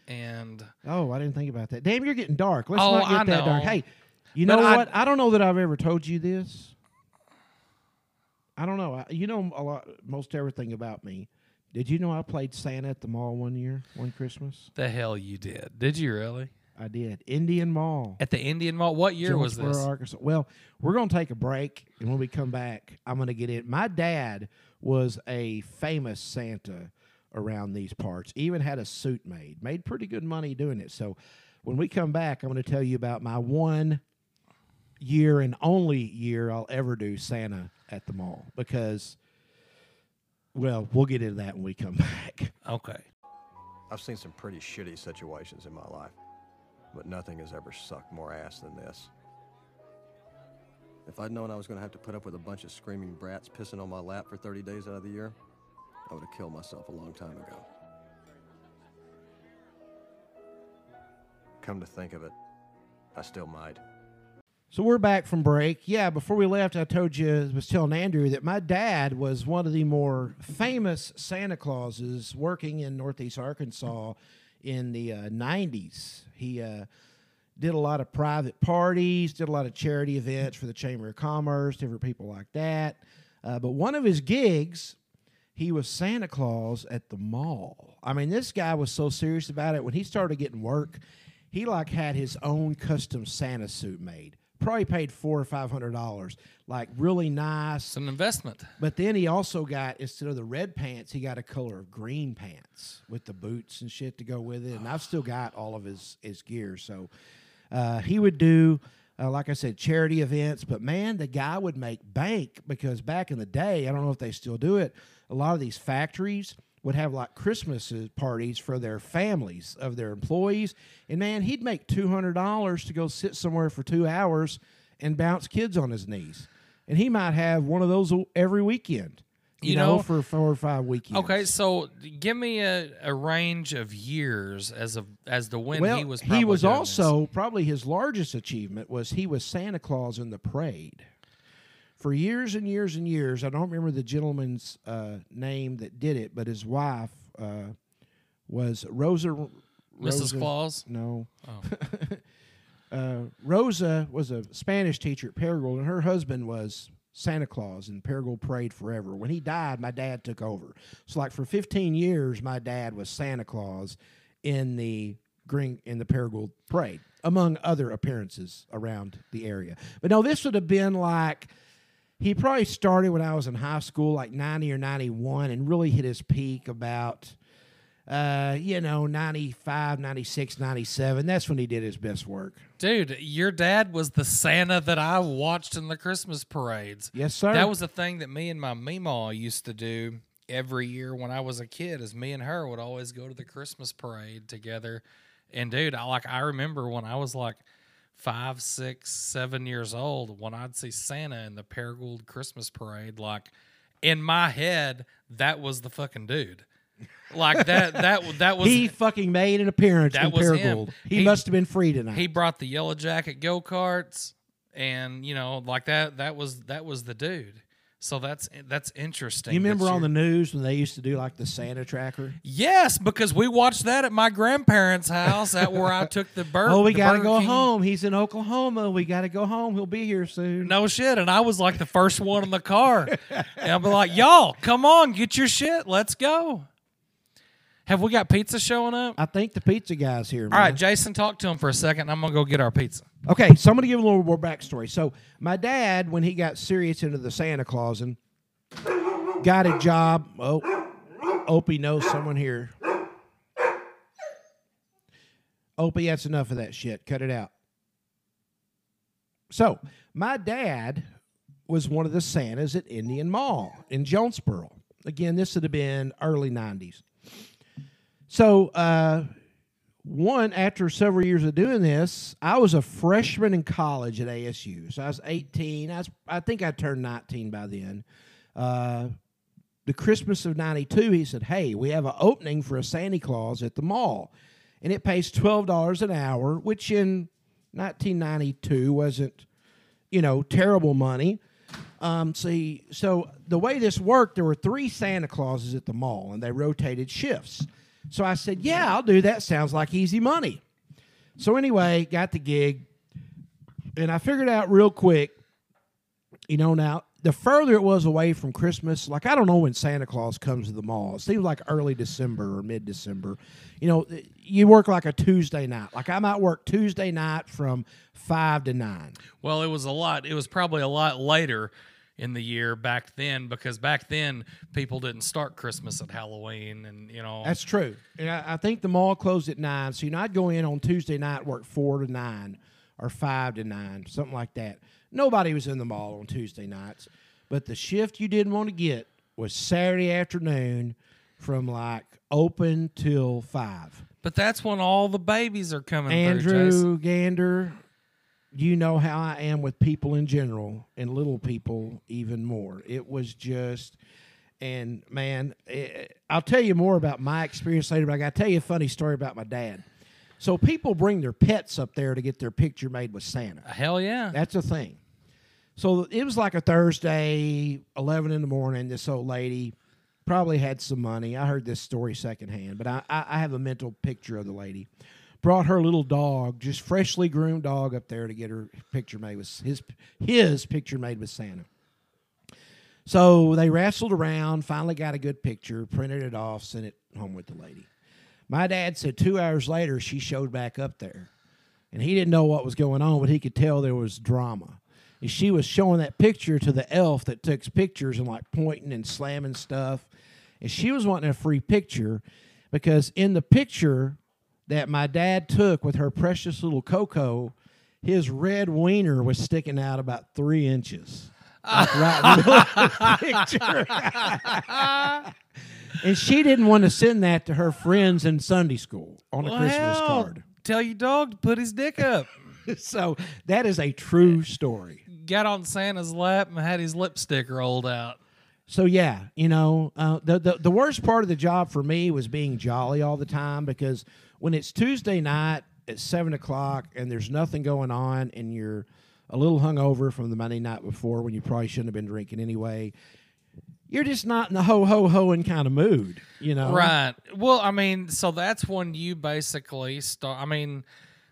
And Oh, I didn't think about that. Damn, you're getting dark. Let's Oh, not get I that dark. Hey, you But know I- what? I don't know that I've ever told you this. I don't know. I, you know a lot, most everything about me. Did you know I played Santa at the mall one year, one Christmas? the hell you did. Did you really? I did. Indian Mall. At the Indian Mall? What year was this? Arkansas. Well, we're going to take a break, and when we come back, I'm going to get in. My dad was a famous Santa around these parts. Even had a suit made. Made pretty good money doing it. So, when we come back, I'm going to tell you about my one year and only year I'll ever do Santa at the mall because, well, we'll get into that when we come back. Okay. I've seen some pretty shitty situations in my life, but nothing has ever sucked more ass than this. If I'd known I was going to have to put up with a bunch of screaming brats pissing on my lap for 30 days out of the year, I would have killed myself a long time ago. Come to think of it, I still might. So we're back from break. Yeah, before we left, I told you, I was telling Andrew that my dad was one of the more famous Santa Clauses working in Northeast Arkansas in the uh, 90s. He uh, did a lot of private parties, did a lot of charity events for the Chamber of Commerce, different people like that. Uh, but one of his gigs, he was Santa Claus at the mall. I mean, this guy was so serious about it. When he started getting work, he like had his own custom Santa suit made. Probably paid four or five hundred dollars, like really nice. It's an investment. But then he also got instead of the red pants, he got a color of green pants with the boots and shit to go with it. And I've still got all of his his gear. So uh, he would do, uh, like I said, charity events. But man, the guy would make bank because back in the day, I don't know if they still do it. A lot of these factories would have like Christmas parties for their families of their employees, and man, he'd make two hundred dollars to go sit somewhere for two hours and bounce kids on his knees, and he might have one of those every weekend. You, You know, know- for four or five weekends. Okay, so give me a, a range of years as of as the when well, he was. he was also probably his largest achievement was he was Santa Claus in the parade. For years and years and years, I don't remember the gentleman's uh, name that did it, but his wife uh, was Rosa. this. Mrs. Claus. No. Oh. uh, Rosa was a Spanish teacher at Paragould, and her husband was Santa Claus and Paragould prayed forever. When he died, my dad took over. So, like for 15 years, my dad was Santa Claus in the green in the Paragould Parade, among other appearances around the area. But no, this would have been like he probably started when I was in high school, like 90 or 91, and really hit his peak about uh, you know, 95, 96, 97. That's when he did his best work. Dude, your dad was the Santa that I watched in the Christmas parades. Yes, sir. That was the thing that me and my Meemaw used to do every year when I was a kid. Is me and her would always go to the Christmas parade together. And dude, I like I remember when I was like five, six, seven years old when I'd see Santa in the Paragould Christmas parade. Like in my head, that was the fucking dude. Like that. That that was he fucking made an appearance That in was him. Paragould. He, He- must have been free tonight. he brought the yellow jacket go karts and you know like that that was that was the dude so that's that's interesting you remember on the news when they used to do like the Santa tracker? yes because we watched that at my grandparents house at where i took the bird oh, we got to go King. home. He's in Oklahoma. We got to go home. He'll be here soon. no shit and i was like the first one in the car and i'll be like y'all come on get your shit let's go have we got pizza showing up I think the pizza guy's here. all right jason talk to him for a second i'm gonna go get our pizza Okay, so I'm going to give a little more backstory. So, my dad, when he got serious into the Santa Claus and got a job. Oh, Opie knows someone here. Opie, that's enough of that shit. Cut it out. So, my dad was one of the Santas at Indian Mall in Jonesboro. Again, this would have been early 90s. So, uh, one after several years of doing this i was a freshman in college at asu so i was 18 i, was, I think i turned 19 by then. Uh, the christmas of 92 he said hey we have an opening for a santa claus at the mall. And it pays $12 an hour which in 1992 wasn't you know terrible money. Um, see, so the way this worked, there were three Santa Clauses at the mall, and they rotated shifts. So I said, "Yeah, I'll do that. Sounds like easy money." So anyway, got the gig, and I figured out real quick. You know, now the further it was away from Christmas, like I don't know when Santa Claus comes to the mall. It seems like early December or mid December. You know, eh, you work like a Tuesday night. Like I might work Tuesday night from five to nine. Well, it was a lot. It was probably a lot later in the year back then because back then people didn't start Christmas at Halloween, and you know That's true. And I, I think the mall closed at nine. So you know, I'd go in on Tuesday night, work four to nine or five to nine, something like that. Nobody was in the mall on Tuesday nights, but the shift you didn't want to get was Saturday afternoon from like open till five. But that's when all the babies are coming through. Andrew Gander, you know how I am with people in general and little people even more. It was just, and man, eh, I'll tell you more about my experience later, but I got to tell you a funny story about my dad. So people bring their pets up there to get their picture made with Santa. Hell yeah. That's a thing. So it was like a Thursday, eleven in the morning. This old lady probably had some money. I heard this story secondhand, but I, I, I have a mental picture of the lady. Brought her little dog, just freshly groomed dog, up there to get her picture made with his his picture made with Santa. So they wrestled around, finally got a good picture, printed it off, sent it home with the lady. My dad said two hours later she showed back up there. And he didn't know what was going on, but he could tell there was drama. And she was showing that picture to the elf that takes pictures and like pointing and slamming stuff. And she was wanting a free picture because in the picture that my dad took with her precious little Coco, his red wiener was sticking out about three inches. Like right in the middle of the picture. and she didn't want to send that to her friends in Sunday school on a Christmas Well, card. Tell your dog to put his dick up. so that is a true story. Got on Santa's lap and had his lipstick rolled out. So yeah, you know, uh, the, the the worst part of the job for me was being jolly all the time because when it's Tuesday night at seven o'clock and there's nothing going on and you're a little hungover from the Monday night before when you probably shouldn't have been drinking anyway, you're just not in the ho ho hoing kind of mood, you know? Right. Well, I mean, so that's when you basically start. I mean,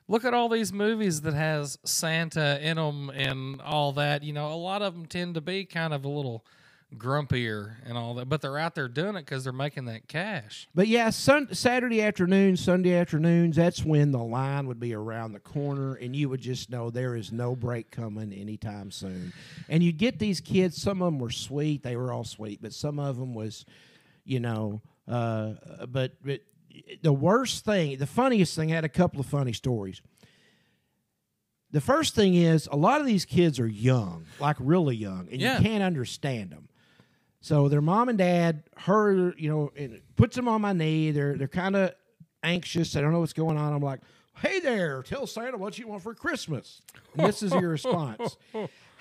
look at all these movies that has Santa in them and all that. You know, a lot of them tend to be kind of a little grumpier and all that, but they're out there doing it because they're making that cash. But yeah, sun, Saturday afternoons, Sunday afternoons, that's when the line would be around the corner, and you would just know there is no break coming anytime soon. And you'd get these kids. Some of them were sweet; they were all sweet, but some of them was, you know, uh, but but the worst thing, the funniest thing, I had a couple of funny stories. The first thing is a lot of these kids are young, like really young, and Yeah. you can't understand them. So their mom and dad, her, you know, and puts them on my knee. They're they're kind of anxious. I don't know what's going on. I'm like, hey there, tell Santa what you want for Christmas. And this is your response.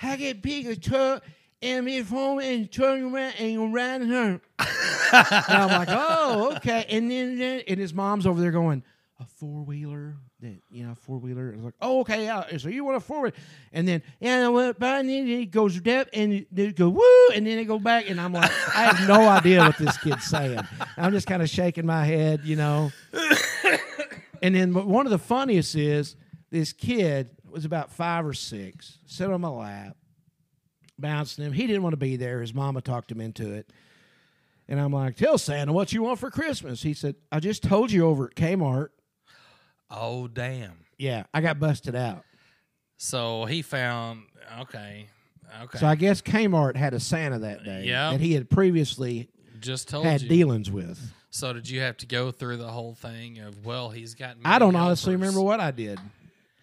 I get big a truck and me home and turn around and around her. and I'm like, oh, okay. And then then- and his mom's over there going, a four wheeler that you know four wheeler. It's like, oh, okay, yeah. So you want a four wheeler? And then yeah, by and then it goes up and they go woo, and then it go back, and I'm like, I have no idea what this kid's saying. I'm just kind of shaking my head, you know. and then one of the funniest is this kid was about five or six, sat on my lap, bouncing him. He didn't want to be there. His mama talked him into it. And I'm like, tell Santa what you want for Christmas. He said, I just told you over at Kmart. Oh, damn. Yeah, I got busted out. So he found, okay, okay. So I guess Kmart had a Santa that day Yeah. that he had previously just told had you. dealings with. So did you have to go through the whole thing of, well, he's got I don't many honestly helpers. remember what I did.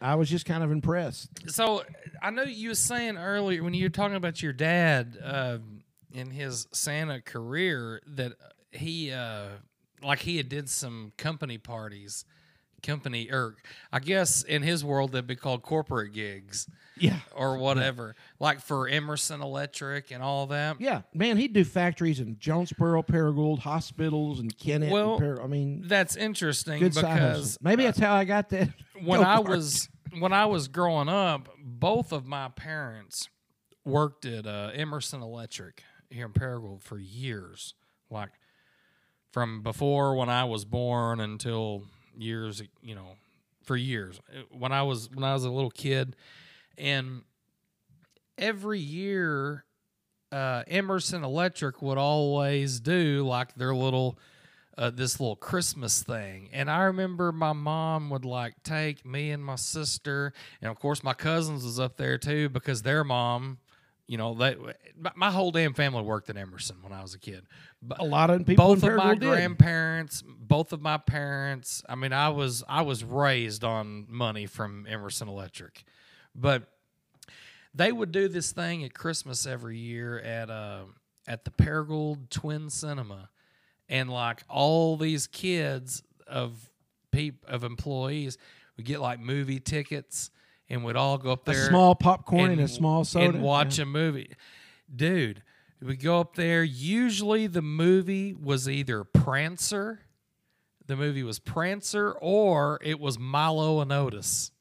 I was just kind of impressed. So I know you were saying earlier when you were talking about your dad uh, in his Santa career that he uh, like he had did some company parties, company or I guess in his world they'd be called corporate gigs Yeah. or whatever, like for Emerson Electric and all that. Yeah, man, he'd do factories in Jonesboro, Paragould, hospitals, and Kennett. Well, and Par- I mean, That's interesting good because Maybe that's how I got that. when I was when I was growing up, both of my parents worked at uh, Emerson Electric here in Paragould for years, like from before when I was born until years, you know, for years. Uh, When I was when I was a little kid, and every year, uh, Emerson Electric would always do like their little uh, this little Christmas thing. And I remember my mom would like take me and my sister, and of course my cousins was up there too because their mom, you know, they my- whole damn family worked at Emerson when I was a kid. But a lot of people both in of my did. grandparents, both of my parents. I mean, I was I was raised on money from Emerson Electric, but they would do this thing at Christmas every year at uh, at the Paragould Twin Cinema, and like all these kids of peop of employees would get like movie tickets, and we'd all go up there. a small popcorn and, a small soda. and watch Yeah. a movie. Dude, we go up there. Usually the movie was either Prancer, the movie was Prancer or it was Milo and Otis.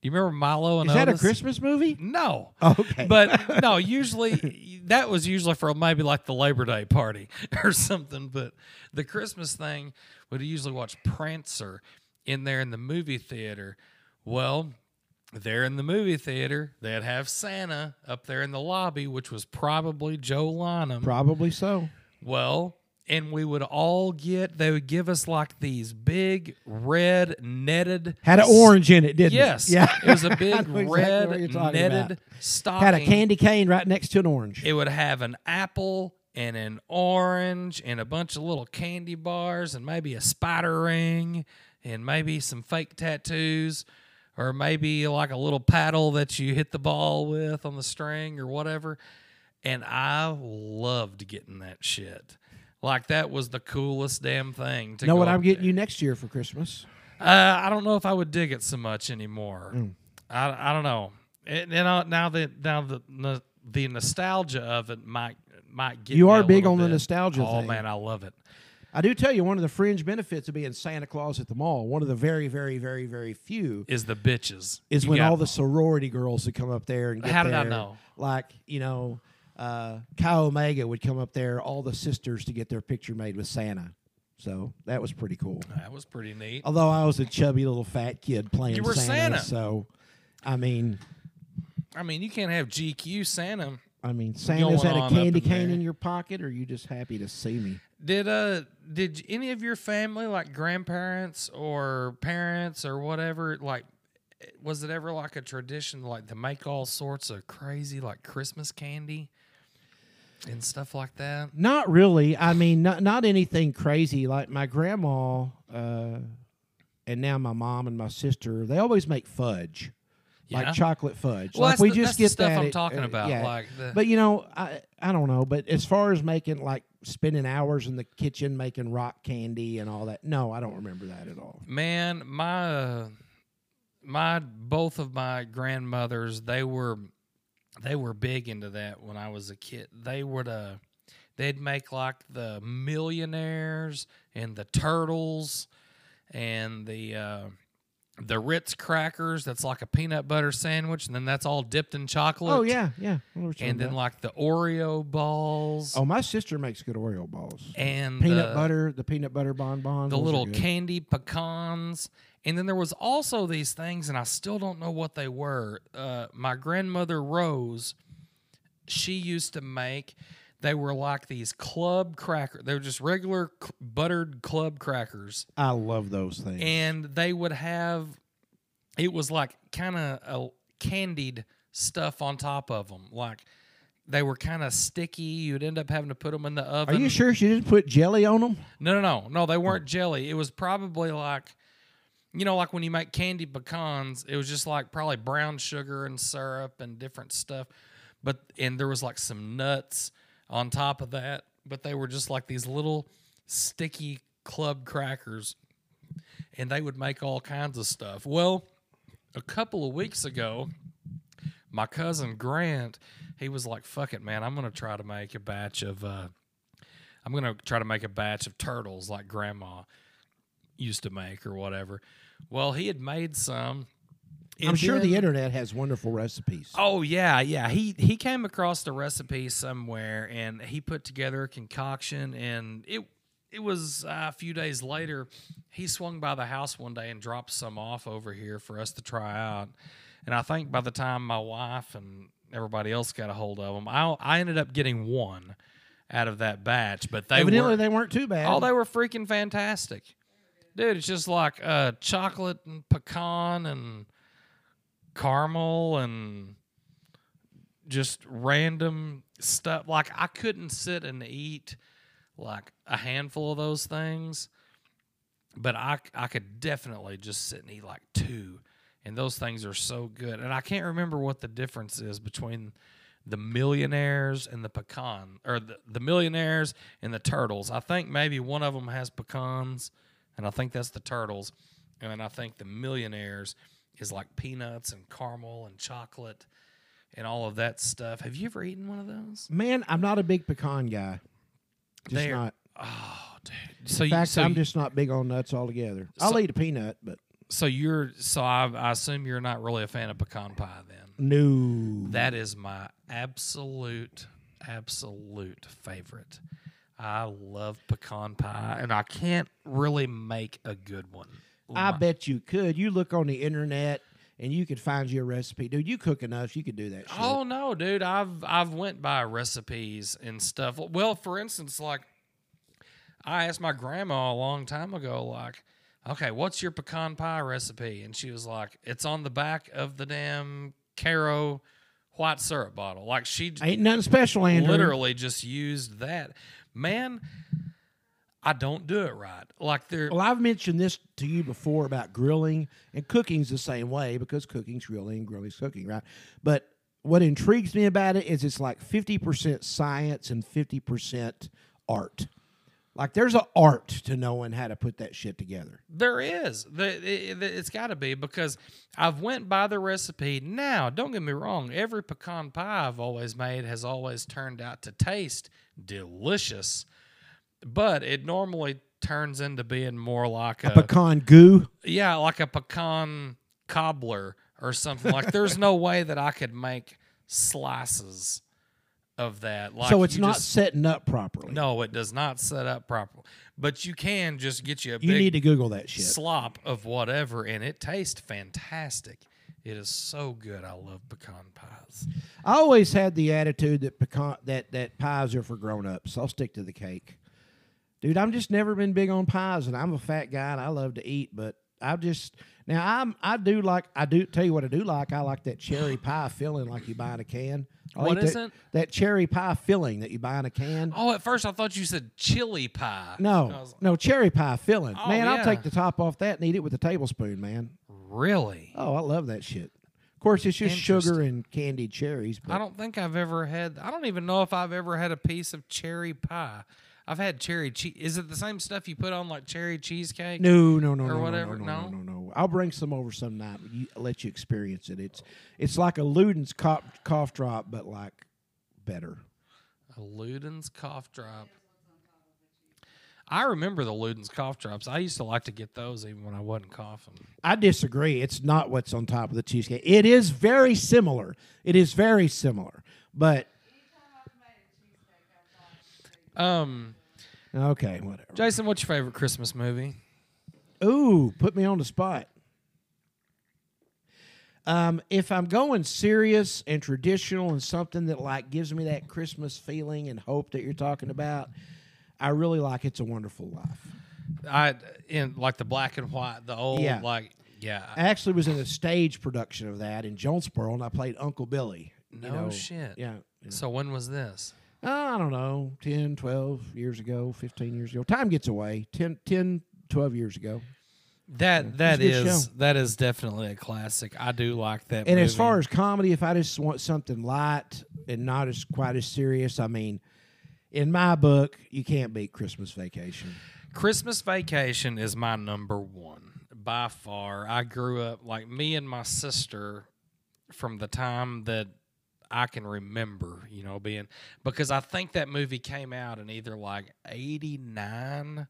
Do you remember Milo and Otis? Is that a Christmas movie? No. Okay. But no, usually that was usually for maybe like the Labor Day party or something. But the Christmas thing would usually watch Prancer in there in the movie theater. Well, there in the movie theater, they'd have Santa up there in the lobby, which was probably Joe Lynham. Probably so. Well, and we would all get, they would give us like these big red netted. Had an orange in it, didn't Yes. it? Yeah. It was a big exactly red talking netted about. stocking. Had a candy cane right next to an orange. It would have an apple and an orange and a bunch of little candy bars and maybe a spider ring and maybe some fake tattoos or maybe like a little paddle that you hit the ball with on the string or whatever. And I loved getting that shit. Like that was the coolest damn thing. To know what I'm getting there. you next year for Christmas? Uh, I don't know if I would dig it so much anymore. Mm. I, I don't know. And you know, now that now the the nostalgia of it might might get You are big on the nostalgia Oh thing. man, I love it. I do tell you, one of the fringe benefits of being Santa Claus at the mall, one of the very, very, very, very few, Is the bitches is You when got- all the sorority girls would come up there and get How did I know? Like you know, uh, Chi Omega would come up there, all the sisters to get their picture made with Santa. So that was pretty cool. that was pretty neat. Although I was a chubby little fat kid playing You were Santa, Santa. so I mean, I mean, you can't have GQ Santa. I mean, Santa's had a candy in cane there. in your pocket, or are you just happy to see me? Did uh did any of your family like grandparents or parents or whatever like was it ever like a tradition like to make all sorts of crazy like Christmas candy and stuff like that? Not really. I mean, not not anything crazy. Like my grandma, uh, and now my mom and my sister, they always make fudge, Yeah. like chocolate fudge. Well, like that's we the- just get stuff that I'm at- talking uh, about, yeah. like the- but you know, I I don't know. But as far as making like spending hours in the kitchen making rock candy and all that, no, I don't remember that at all. Man, my uh, my both of my grandmothers, they were they were big into that when I was a kid. They would uh they'd make like the millionaires and the turtles and the uh the Ritz crackers that's like a peanut butter sandwich and then that's all dipped in chocolate. Oh yeah, yeah. I know what you're And then talking like the Oreo balls oh, my sister makes good Oreo balls. and Peanut the- butter, the peanut butter bonbons, the little candy pecans. And then there was also these things, and I still don't know what they were. Uh, my grandmother Rose, she used to make. They were like these club crackers. They were just regular c- buttered club crackers, I love those things. and they would have. It was like kind of a candied stuff on top of them, like they were kind of sticky. You'd end up having to put them in the oven. Are oven. you sure she didn't put jelly on them? No, no, no, no. They weren't jelly. It was probably like, you know, like when you make candy pecans. It was just like probably brown sugar and syrup and different stuff. But and there was like some nuts on top of that. But they were just like these little sticky club crackers, and they would make all kinds of stuff. Well, a couple of weeks ago, my cousin Grant, he was like, "Fuck it, man! I'm gonna try to make a batch of." Uh, I'm gonna try to make a batch of turtles like Grandma used to make or whatever. Well, he had made some. I'm sure the internet has wonderful recipes. Oh yeah, yeah. He he came across the recipe somewhere and he put together a concoction and it it was uh, a few days later he swung by the house one day and dropped some off over here for us to try out. And I think by the time my wife and everybody else got a hold of them, I I ended up getting one out of that batch, but they Evidently, were they weren't too bad. Oh, they were freaking fantastic. Dude, it's just like uh, chocolate and pecan and caramel and just random stuff. Like, I couldn't sit and eat like a handful of those things, but I, I could definitely just sit and eat like two. And those things are so good. And I can't remember what the difference is between the millionaires and the pecan or the, the millionaires and the turtles. I think maybe one of them has pecans, and I think that's the turtles. And then I think the millionaires is like peanuts and caramel and chocolate and all of that stuff. Have you ever eaten one of those? Man, I'm not a big pecan guy. Just They're- not. Oh, So In you, fact, so I'm you- just not big on nuts altogether. I'll eat a peanut, but so you're so I, I assume you're not really a fan of pecan pie then. no. That is my absolute, absolute favorite. I love pecan pie, and I can't really make a good one. Oh, I bet you could. You look on the internet and you could find you a recipe, dude. You cook enough, you could do that. Shit. Oh no, dude! I've I've went by recipes and stuff. Well, for instance, like I asked my grandma a long time ago, like, okay, what's your pecan pie recipe? And she was like, it's on the back of the damn Karo white syrup bottle. Like she ain't nothing special, Andrew. literally just used that. Man, I don't do it right. Like there, Well, I've mentioned this to you before about grilling, and cooking's the same way because cooking's grilling, grilling's cooking, right? But what intrigues me about it is it's like fifty percent science and fifty percent art. Like there's an art to knowing how to put that shit together. There is. The, it, it's got to be because I've went by the recipe. Now, don't get me wrong. Every pecan pie I've always made has always turned out to taste delicious, but it normally turns into being more like a, Pecan goo. yeah, like a pecan cobbler or something. like there's no way that I could make slices of that. Like so it's not just- setting up properly. no, it does not set up properly. But you can just get you a you big need to Google that shit. slop of whatever, and it tastes fantastic. It is so good. I love pecan pies. I always had the attitude that pecan that that pies are for grown ups. I'll stick to the cake, dude. I'm just never been big on pies, and I'm a fat guy and I love to eat. But I just now I'm I do like I do tell you what I do like. I like that cherry pie filling like you buy in a can. I'll What is that, it? That cherry pie filling that you buy in a can. Oh, at first I thought you said chili pie. No, was- no cherry pie filling. Oh, man, I'll take the top off that and eat it with a tablespoon, man. really? Oh, I love that shit. Of course, it's just sugar and candied cherries. But I don't think I've ever had. I don't even know if I've ever had a piece of cherry pie. I've had cherry cheese. Is it the same stuff you put on like cherry cheesecake? No, no, no, Or no, whatever, No, no? no, no, no. I'll bring some over some night. You, let you experience it. It's it's like a Luden's cough, cough drop, but like better. A Luden's cough drop. I remember the Luden's cough drops. I used to like to get those even when I wasn't coughing. I disagree. It's not what's on top of the cheesecake. It is very similar. It is very similar, but Um, okay, whatever. Jason, what's your favorite Christmas movie? Ooh, put me on the spot. Um, if I'm going serious and traditional and something that like gives me that Christmas feeling and hope that you're talking about, I really like It's a Wonderful Life. I in like the black and white, the old Yeah. like yeah. I actually was in a stage production of that in Jonesboro, and I played Uncle Billy. you No know. shit. Yeah. yeah. So when was this? Uh, I don't know, 10, 12 years ago, 15 years ago. Time gets away. 10, 10 12 years ago. That that it's a good is that is definitely a classic. I do like that. And as far as comedy, if I just want something light and not as quite as serious, I mean, in my book, you can't beat Christmas Vacation. Christmas Vacation is my number one by far. I grew up like me and my sister from the time that I can remember, you know, being because I think that movie came out in either like 89,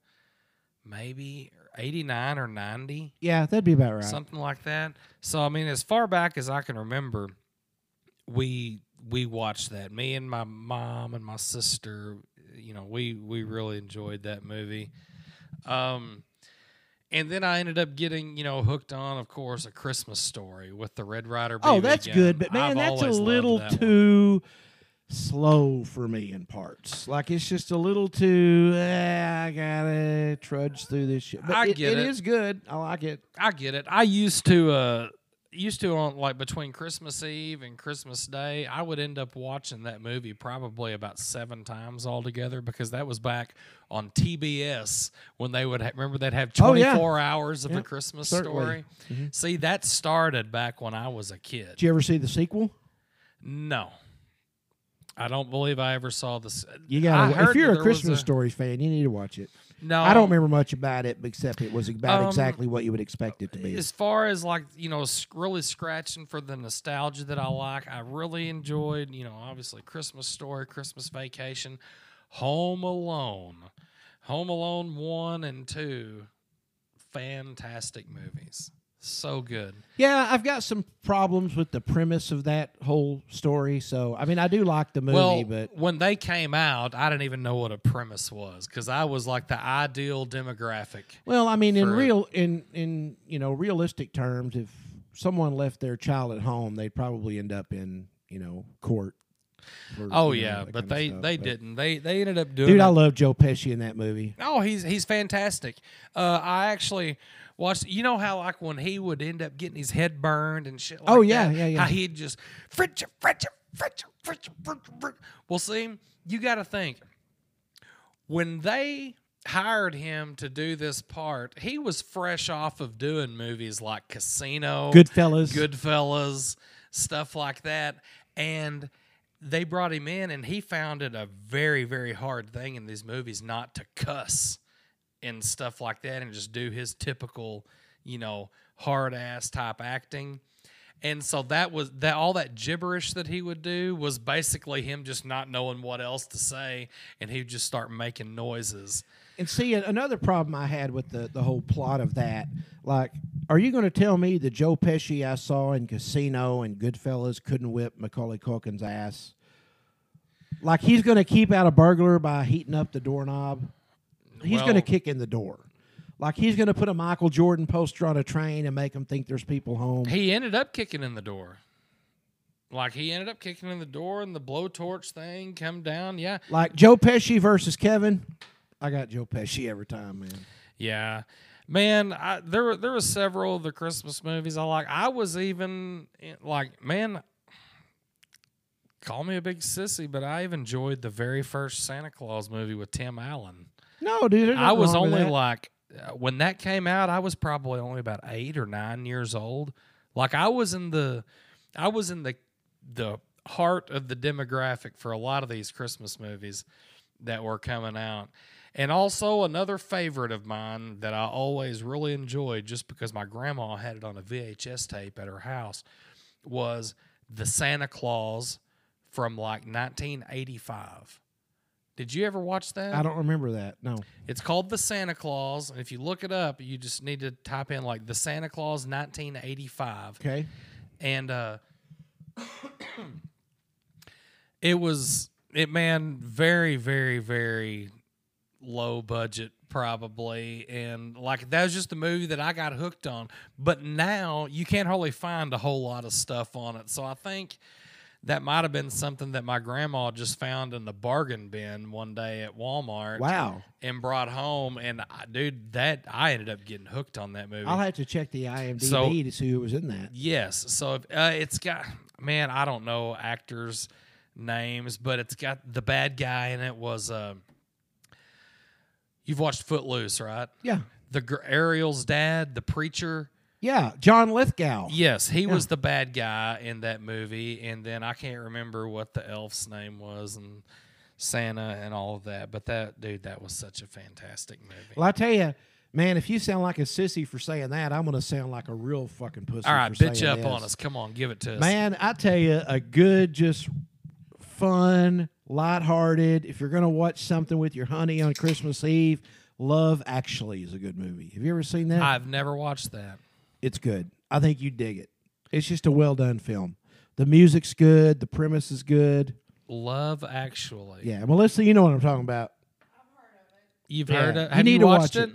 maybe 89 or 90. Yeah, that'd be about right. something like that. So I mean, as far back as I can remember, we we watched that. Me and my mom and my sister, you know, we we really enjoyed that movie. Um, and then I ended up getting, you know, hooked on, of course, a Christmas story with the Red Ryder. oh, that's good, but man, I've that's a little that one. too slow for me in parts. Like it's just a little too. Eh, I gotta trudge through this shit. But I it, get it it. is good. I like it. I get it. I used to uh used to on like between Christmas Eve and Christmas Day, I would end up watching that movie probably about seven times altogether because that was back on TBS when they would ha- remember they'd have Oh, yeah. 24 hours of a Christmas certainly. Mm-hmm. story. See, that started back when I was a kid. Did you ever see the sequel? No. I don't believe I ever saw this. You heard If you're a Christmas Story fan, you need to watch it. No, I don't remember much about it except it was about Um, exactly what you would expect it to be. As far as like you know, really scratching for the nostalgia that I like, I really enjoyed. You know, obviously Christmas Story, Christmas Vacation, Home Alone. Home Alone one and two, fantastic movies. So good. Yeah, I've got some problems with the premise of that whole story. So, I mean, I do like the movie, well, but when they came out, I didn't even know what a premise was because I was like the ideal demographic. well, I mean, in real, in in you know, realistic terms, if someone left their child at home, they'd probably end up in you know court. Oh you know, yeah, but they stuff. they But- didn't. They they ended up doing. Dude, it. I love Joe Pesci in that movie. Oh, he's he's fantastic. Uh, I actually watched. You know how like when he would end up getting his head burned and shit. Oh, like Oh, yeah, that, yeah, yeah. How he'd just fritcha fritcha fritcha fritcha fritcha. fritcha. Well, see, you got to think when they hired him to do this part, he was fresh off of doing movies like Casino, Goodfellas. Goodfellas, stuff like that. And they brought him in, and he found it a very, very hard thing in these movies not to cuss and stuff like that and just do his typical, you know, hard ass type acting. And so that was that all that gibberish that he would do was basically him just not knowing what else to say and he'd just start making noises. And see, another problem I had with the, the whole plot of that, like, are you going to tell me the Joe Pesci I saw in Casino and Goodfellas couldn't whip Macaulay Culkin's ass? Like, he's going to keep out a burglar by heating up the doorknob. He's going to kick in the door. Like, he's going to put a Michael Jordan poster on a train and make them think there's people home. He ended up kicking in the door. Like he ended up kicking in the door and the blowtorch thing come down. Yeah. Like, Joe Pesci versus Kevin. I got Joe Pesci every time, man. Yeah, man. I, there were there were several of the Christmas movies I like. I was even like, man. Call me a big sissy, but I even enjoyed the very first Santa Claus movie with Tim Allen. No, dude. I was only like uh, when that came out, I was probably only about eight or nine years old. Like I was in the, I was in the, the heart of the demographic for a lot of these Christmas movies that were coming out. And also another favorite of mine that I always really enjoyed, just because my grandma had it on a VHS tape at her house, was the Santa Claus from like 1985. Did you ever watch that? I don't remember that. No. It's called The Santa Claus. And if you look it up, you just need to type in like The Santa Claus 1985. Okay. And uh, it was, it man, very, very, very low budget probably. And like that was just a movie that I got hooked on. But now you can't hardly find a whole lot of stuff on it. So I think that might have been something that my grandma just found in the bargain bin one day at Walmart Wow. and brought home. And I, dude, that I ended up getting hooked on that movie. I'll have to check the IMDb So- to see who was in that. yes, so if, uh, it's got man, I don't know actors' names, but it's got the bad guy in it was. Uh, you've watched Footloose, right? Yeah. The Ariel's dad, the preacher. Yeah. John Lithgow. Yes, he was the bad guy in that movie, and then I can't remember what the elf's name was and Santa and all of that. But that dude, that was such a fantastic movie. Well, I tell you, man, if you sound like a sissy for saying that, I'm going to sound like a real fucking pussy. all right, bitch up this. on us. Come on, give it to us. Man, I tell you, a good, just fun, lighthearted. If you're going to watch something with your honey on Christmas Eve, Love Actually is a good movie. Have you ever seen that? I've never watched that. It's good. I think you dig it. It's just a well done film. The music's good. The premise is good. Love Actually. Yeah, Melissa, you know what I'm talking about. You've Yeah, heard it. you Have need you to watched watch it? it.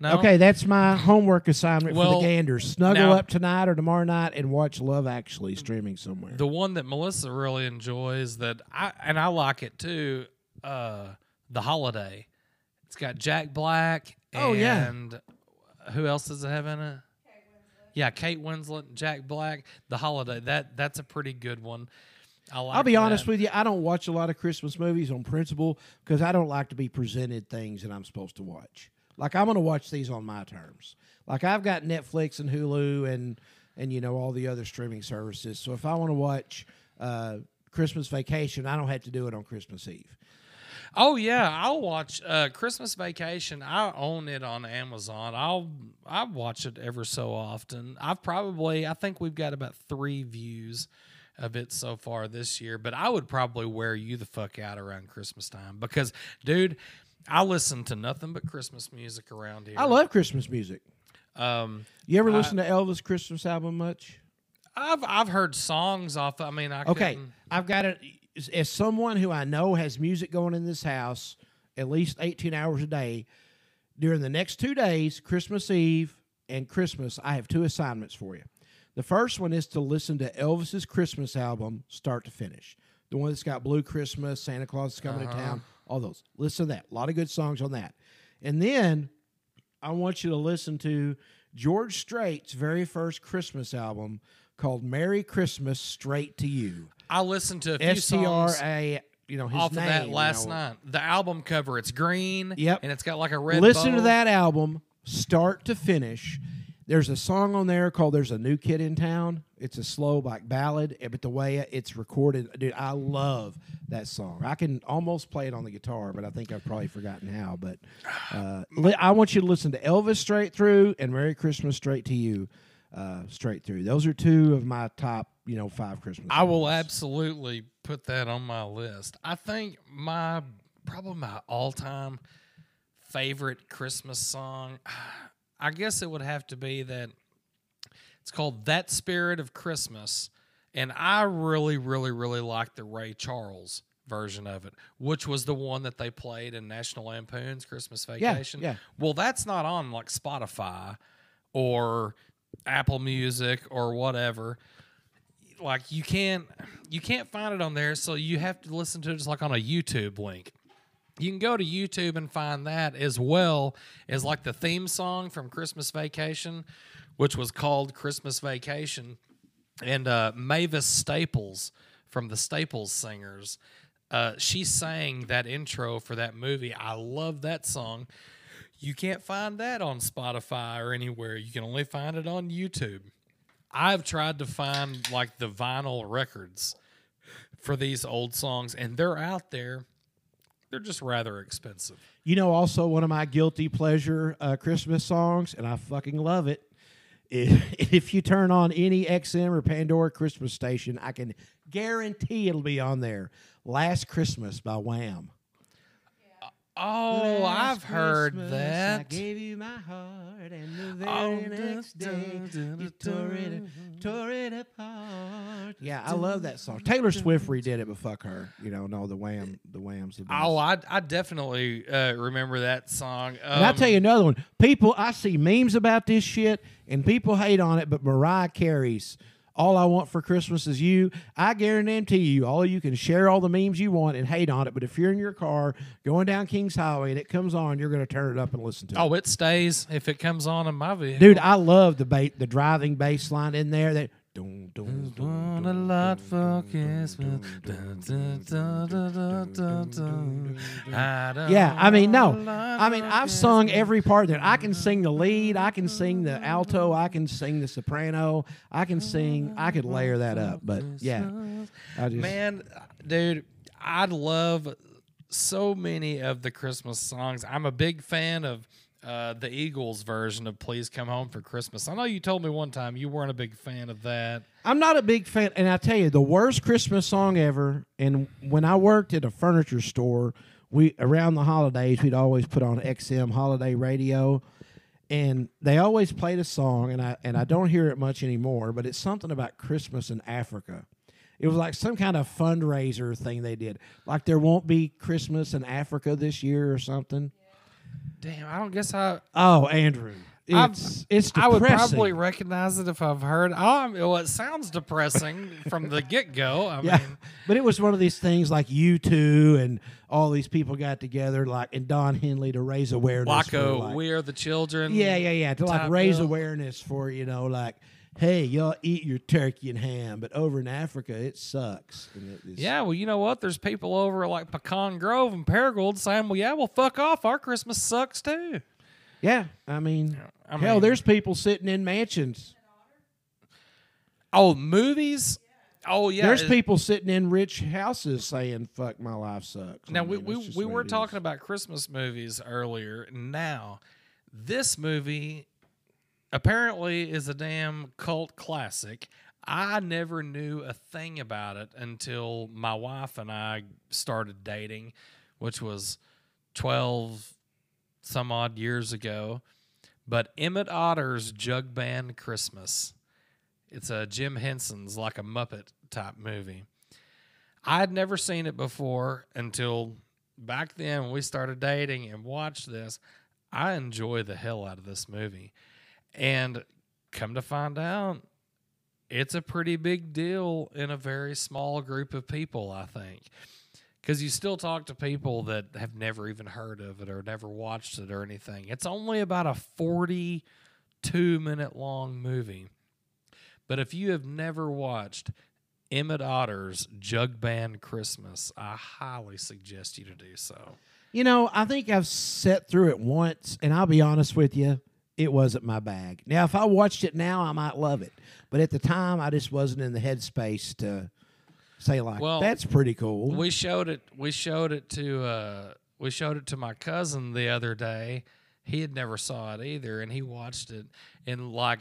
No. Okay, that's my homework assignment for Well, the Ganders. Snuggle now- up tonight or tomorrow night and watch Love Actually streaming somewhere. The one that Melissa really enjoys that I and I like it too. Uh, the Holiday. It's got Jack Black. And Oh, yeah. Who else does it have in it? Yeah, Kate Winslet, Jack Black. The Holiday. That that's a pretty good one. I like. I'll be honest with you, I don't watch a lot of Christmas movies on principle because I don't like to be presented things that I'm supposed to watch. Like I'm going to watch these on my terms. Like I've got Netflix and Hulu and and you know all the other streaming services. So if I want to watch uh, Christmas Vacation, I don't have to do it on Christmas Eve. Oh yeah, I'll watch uh, Christmas Vacation. I own it on Amazon. I'll I watch it ever so often. I've probably I think we've got about three views of it so far this year. But I would probably wear you the fuck out around Christmas time because, dude, I listen to nothing but Christmas music around here. I love Christmas music. Um, You ever listen to Elvis Christmas album much? I've I've heard songs off. I mean, I Okay, I've got it. As, someone who I know has music going in this house at least 18 hours a day, during the next two days, Christmas Eve and Christmas, I have two assignments for you. The first one is to listen to Elvis's Christmas album, start to finish. The one that's got Blue Christmas, Santa Claus is coming to uh-huh. town, all those. Listen to that. A lot of good songs on that. And then I want you to listen to George Strait's very first Christmas album called Merry Christmas Strait to You. I listened to a few R songs you know, his off name. of that you last know. night. The album cover, it's green. Yep. and it's got like a red. Listen to that album, start to finish. There's a song on there called "There's a New Kid in Town." It's a slow like ballad, eh, but the way it's recorded, dude, I love that song. I can almost play it on the guitar, but I think I've probably forgotten how. But uh, I want you to listen to Elvis straight through and "Merry Christmas" straight to you, uh, straight through. Those are two of my top, you know, five Christmas. I will absolutely put that on my list. I think my probably my all time favorite Christmas song. I guess it would have to be that it's called That Spirit of Christmas. And I really, really, really like the Ray Charles version of it, which was the one that they played in National Lampoon's Christmas Yeah, Vacation. yeah. Well, that's not on like Spotify or Apple Music or whatever like you can't you can't find it on there so you have to listen to it just like on a youtube link. You can go to youtube and find that as well as like the theme song from christmas vacation which was called christmas vacation and uh, mavis staples from the staples singers uh, she sang that intro for that movie. I love that song. You can't find that on spotify or anywhere. You can only find it on youtube I've tried to find like the vinyl records for these old songs, and they're out there. They're just rather expensive. You know, also one of my guilty pleasure uh, Christmas songs, and I fucking love it. i- If you turn on any XM or Pandora Christmas station, I can guarantee it'll be on there. Last Christmas by Wham. Oh, Last I've heard Christmas, that. I gave you my heart, and the very Oh, next dun, day dun, you dun, tore it, tore it apart. Yeah, I love that song. Taylor Swift redid it, but fuck her. You know, no, the Wham, the Wham's the best. Oh, I, I definitely uh, remember that song. And I'll tell you another one. People, I see memes about this shit, and people hate on it. But Mariah Carey's "All I Want for Christmas Is You." I guarantee you, all of you can share all the memes you want and hate on it. But if you're in your car going down Kings Highway and it comes on, you're going to turn it up and listen to it. Oh, it stays if it comes on in my vehicle. Dude, I love the ba- the driving bass line in there. That. Dun, dun, dun, Want a lot for dun, Christmas. don't Yeah, I mean, no. want a lot I mean, I've sung every part that I can sing the lead, I can sing the alto, I can sing the soprano, I can sing, I could layer that up. But yeah, I just, Man, dude, I'd love so many of the Christmas songs. I'm a big fan of uh, the Eagles version of "Please Come Home for Christmas." I know you told me one time you weren't a big fan of that. I'm not a big fan. And I tell you, the worst Christmas song ever. And when I worked at a furniture store, we around the holidays, we'd always put on XM holiday radio. And they always played a song, and I and I don't hear it much anymore. But it's something about Christmas in Africa. It was like some kind of fundraiser thing they did. Like there won't be Christmas in Africa this year or something. Damn, I don't guess I. Oh, Andrew, it's it's I would probably recognize it if I've heard. Oh, I mean, well, it sounds depressing from the get go. I Yeah, mean, but it was one of these things like U2 and all these people got together, like and Don Henley to raise awareness. like for, like- "We Are the Children." yeah, yeah, yeah, to like raise deal. awareness for you know, like, hey, y'all eat your turkey and ham, but over in Africa it sucks. And it is- Yeah, well, you know what? There's people over like Pecan Grove and Paragould saying, "Well, yeah, well, fuck off. Our Christmas sucks too." yeah. I mean, I hell, there's people sitting in mansions. Oh, movies. Oh yeah, there's people sitting in rich houses saying, "Fuck, my life sucks." Now we mean, we, just we were talking about Christmas movies earlier. Now, this movie apparently is a damn cult classic. I never knew a thing about it until my wife and I started dating, which was 12 some odd years ago. But Emmett Otter's Jug Band Christmas. It's a Jim Henson's like a Muppet type movie. I had never seen it before until back then when we started dating and watched this. I enjoy the hell out of this movie. And come to find out, it's a pretty big deal in a very small group of people, I think. Because you still talk to people that have never even heard of it or never watched it or anything. It's only about a 42 minute long movie. But if you have never watched Emmett Otter's Jug Band Christmas, I highly suggest you to do so. You know, I think I've sat through it once, and I'll be honest with you, it wasn't my bag. Now, if I watched it now, I might love it, but at the time, I just wasn't in the headspace to say like, Well, "That's pretty cool." We showed it. We showed it to. Uh, we showed it to my cousin the other day. He had never saw it either, and he watched it. And like,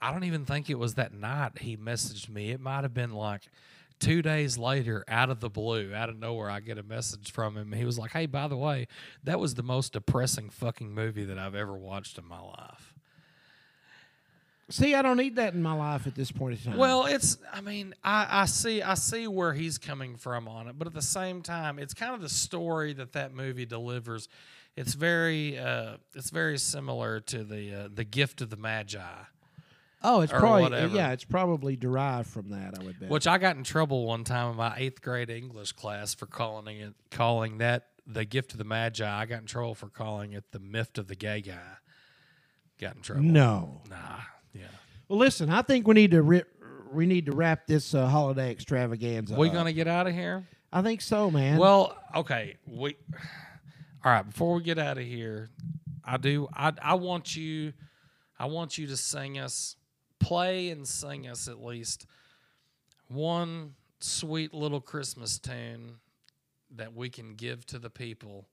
I don't even think it was that night he messaged me. It might have been like two days later, out of the blue, out of nowhere. I get a message from him. He was like, "Hey, by the way, that was the most depressing fucking movie that I've ever watched in my life." See, I don't need that in my life at this point in time. Well, it's. I mean, I, I see. I see where he's coming from on it, but at the same time, it's kind of the story that that movie delivers. It's very. Uh, it's very similar to the uh, the Gift of the Magi, oh, it's probably whatever. yeah, it's probably derived from that. I would bet. which I got in trouble one time in my eighth grade English class for calling it calling that the Gift of the Magi. I got in trouble for calling it the Myth of the Gay Guy. Got in trouble. no. Nah. Yeah. Well, listen, I think we need to ri- we need to wrap this uh, holiday extravaganza. We up. gonna get out of here? I think so, man. Well, okay. We all right. Before we get out of here, I do. I I want you. I want you to sing us, play and sing us at least one sweet little Christmas tune that we can give to the people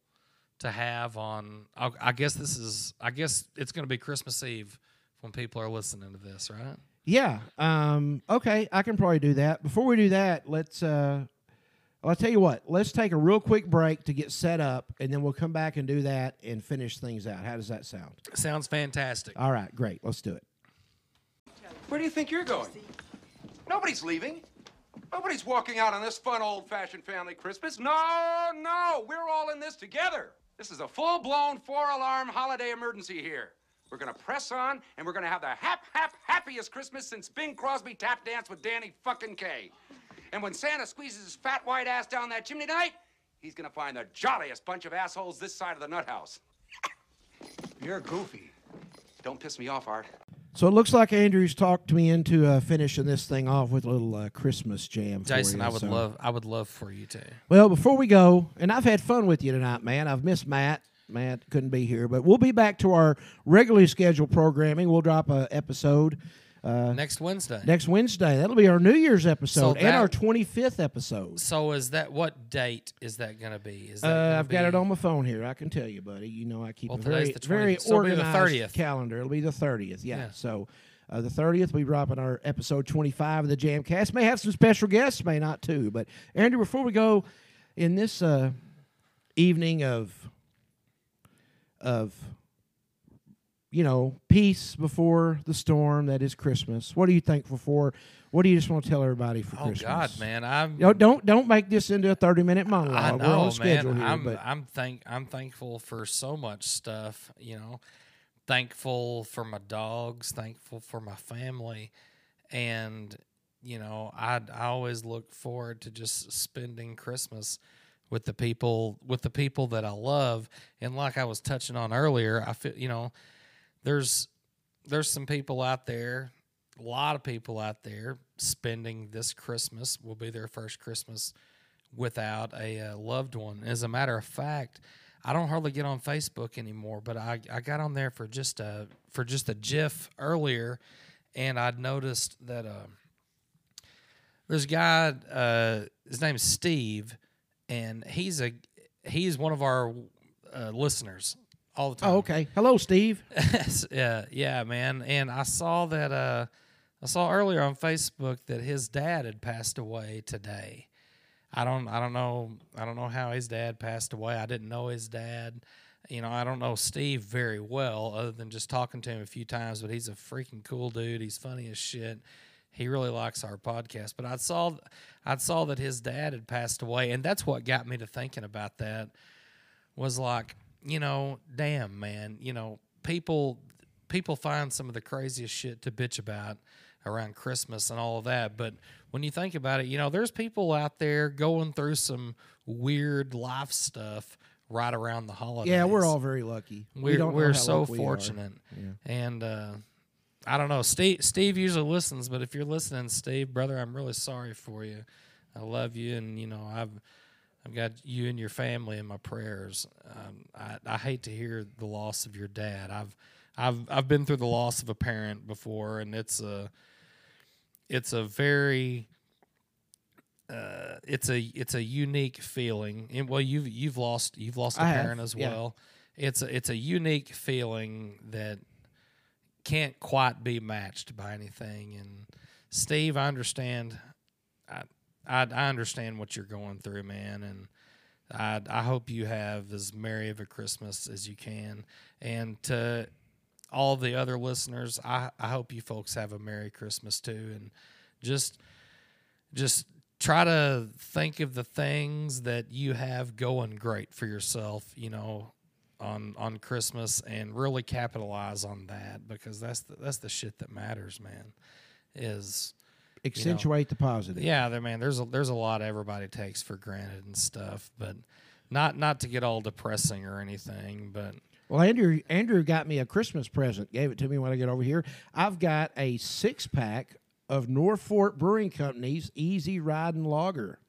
to have on. I, I guess this is. I guess it's going to be Christmas Eve when people are listening to this, right? Yeah. Um, okay, I can probably do that. Before we do that, let's. Uh, well, I'll tell you what. Let's take a real quick break to get set up, and then we'll come back and do that and finish things out. How does that sound? Sounds fantastic. All right, great. Let's do it. Where do you think you're going? Nobody's leaving. Nobody's walking out on this fun old-fashioned family Christmas. No, no, we're all in this together. This is a full-blown four-alarm holiday emergency here. We're gonna press on, and we're gonna have the hap hap happiest Christmas since Bing Crosby tap danced with Danny fucking Kaye. And when Santa squeezes his fat white ass down that chimney tonight, he's gonna find the jolliest bunch of assholes this side of the nut house. You're goofy. Don't piss me off, Art. So it looks like Andrew's talked me into uh, finishing this thing off with a little uh, Christmas jam. for Jason, you, I would so- love. I would love for you to. Well, before we go, and I've had fun with you tonight, man. I've missed Matt. Matt couldn't be here, but we'll be back to our regularly scheduled programming. We'll drop a episode uh, Next Wednesday. next Wednesday. That'll be our New Year's episode and that- our 25th episode. So is that what date is that going to be? Is that Uh, I've got it on my phone here. I can tell you, buddy. You know, I keep Well, a very, the very 20th, so it'll be the organized 30th. calendar. It'll be the 30th. Yeah. Yeah. So uh, the 30th, we'll be dropping our episode 25 of the Jamcast. May have some special guests, may not too. But Andrew, before we go, in this uh, evening of of you know peace before the storm that is Christmas, what are you thankful for? What do you just want to tell everybody for Oh Christmas? God, man! I'm. You know, don't don't make this into a 30 minute monologue. I We're know, on schedule man. here, I'm. but I'm thank. I'm thankful for so much stuff. You know, thankful for my dogs. Thankful for my family, and you know, I I always look forward to just spending Christmas with the people with the people that I love. And like I was touching on earlier, I feel you know, there's there's some people out there, a lot of people out there spending this Christmas will be their first Christmas without a uh, loved one. As a matter of fact, I don't hardly get on Facebook anymore, but I, I got on there for just a for just a GIF earlier, and I'd noticed that uh, there's a guy. Uh, his name's Steve, and he's a he's one of our uh, listeners all the time. oh, okay. Hello, Steve. yeah, yeah, man. And I saw that uh I saw earlier on Facebook that his dad had passed away today. I don't I don't know I don't know how his dad passed away. I didn't know his dad. You know, I don't know Steve very well other than just talking to him a few times, but he's a freaking cool dude. He's funny as shit. He really likes our podcast. But I saw I saw that his dad had passed away and that's what got me to thinking about that was like, you know, damn man, you know, people people find some of the craziest shit to bitch about around Christmas and all of that. But when you think about it, you know, there's people out there going through some weird life stuff right around the holidays. Yeah, we're all very lucky. we We're, don't we're so we fortunate. Yeah. And uh, I don't know. Steve, Steve usually listens, but if you're listening, Steve, brother, I'm really sorry for you. I love you, and you know I've I've got you and your family in my prayers. Um, I, I hate to hear the loss of your dad. I've I've I've been through the loss of a parent before, and it's a it's a very uh, it's a it's a unique feeling. And well, you've you've lost you've lost a I have, parent as yeah. well. It's a it's a unique feeling that can't quite be matched by anything. And Steve, I understand. I I, I understand what you're going through, man, and I I hope you have as merry of a Christmas as you can. And to all the other listeners, I I hope you folks have a merry Christmas too, and just just try to think of the things that you have going great for yourself you know on on christmas and really capitalize on that because that's the, that's the shit that matters man is Accentuate the positive. yeah there man there's a there's a lot everybody takes for granted and stuff but not not to get all depressing or anything but Well, Andrew Andrew got me a Christmas present. Gave it to me when I get over here. I've got a six pack of Norfolk Brewing Company's Easy Riding Lager.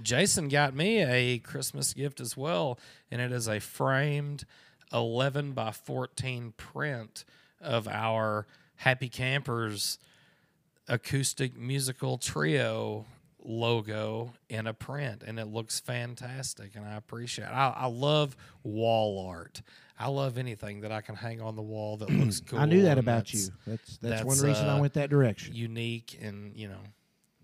Jason got me a Christmas gift as well, and it is a framed 11 by 14 print of our Happy Campers acoustic musical trio logo in a print, and it looks fantastic, and I appreciate it. I, I love wall art. I love anything that I can hang on the wall that looks cool. I knew that about you. that's- That's that's, one that's, reason I uh, went that direction. unique and you know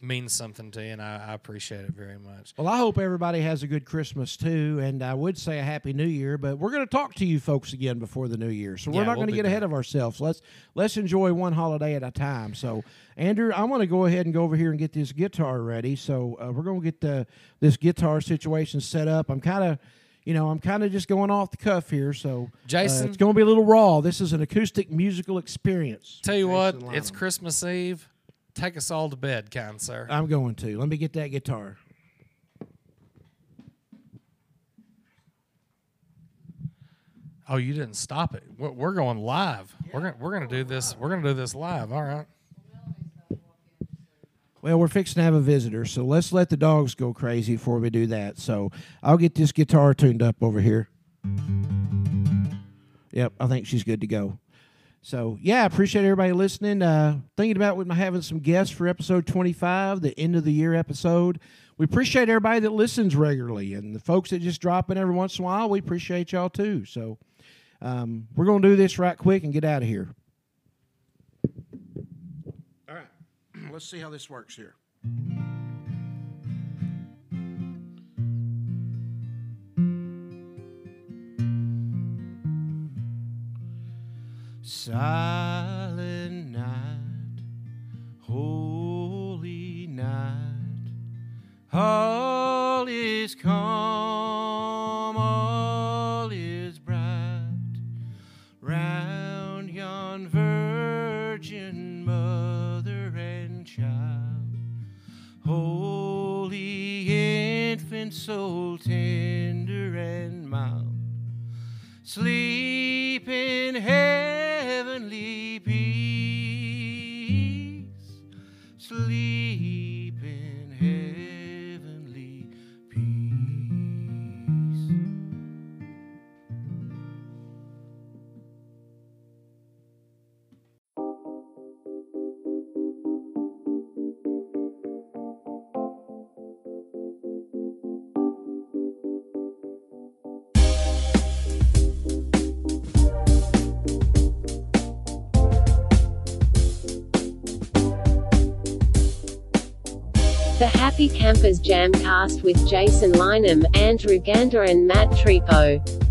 means something to you, and I, I appreciate it very much. Well, I hope everybody has a good Christmas too, and I would say a happy New Year. But we're going to talk to you folks again before the New Year, so we're Yeah, not we'll going to be get ahead of ourselves. Let's let's enjoy one holiday at a time. So, Andrew, I'm going to go ahead and go over here and get this guitar ready. So uh, we're going to get the this guitar situation set up. I'm kind of. You know, I'm kind of just going off the cuff here, so uh, Jason? it's going to be a little raw. This is an acoustic musical experience. Tell you what, Jason it's Christmas Eve. Take us all to bed, kind sir. I'm going to. Let me get that guitar. oh, you didn't stop it. We're, we're going live. We're gonna we're gonna do this. We're gonna do this live. All right. Well, we're fixing to have a visitor, so let's let the dogs go crazy before we do that. So I'll get this guitar tuned up over here. Yep, I think she's good to go. So yeah, I appreciate everybody listening. Uh, thinking about with my having some guests for episode twenty five, the end of the year episode. We appreciate everybody that listens regularly, and the folks that just drop in every once in a while. We appreciate y'all too. So um, we're gonna do this right quick and get out of here. All right, let's see how this works here. Silent night, holy night, all is calm, all is bright, round yon virgin mother and child, holy infant, soul tender and mild. Sleep in heavenly Campers Jamcast with Jason Lynham, Andrew Gander and Matt Tripo.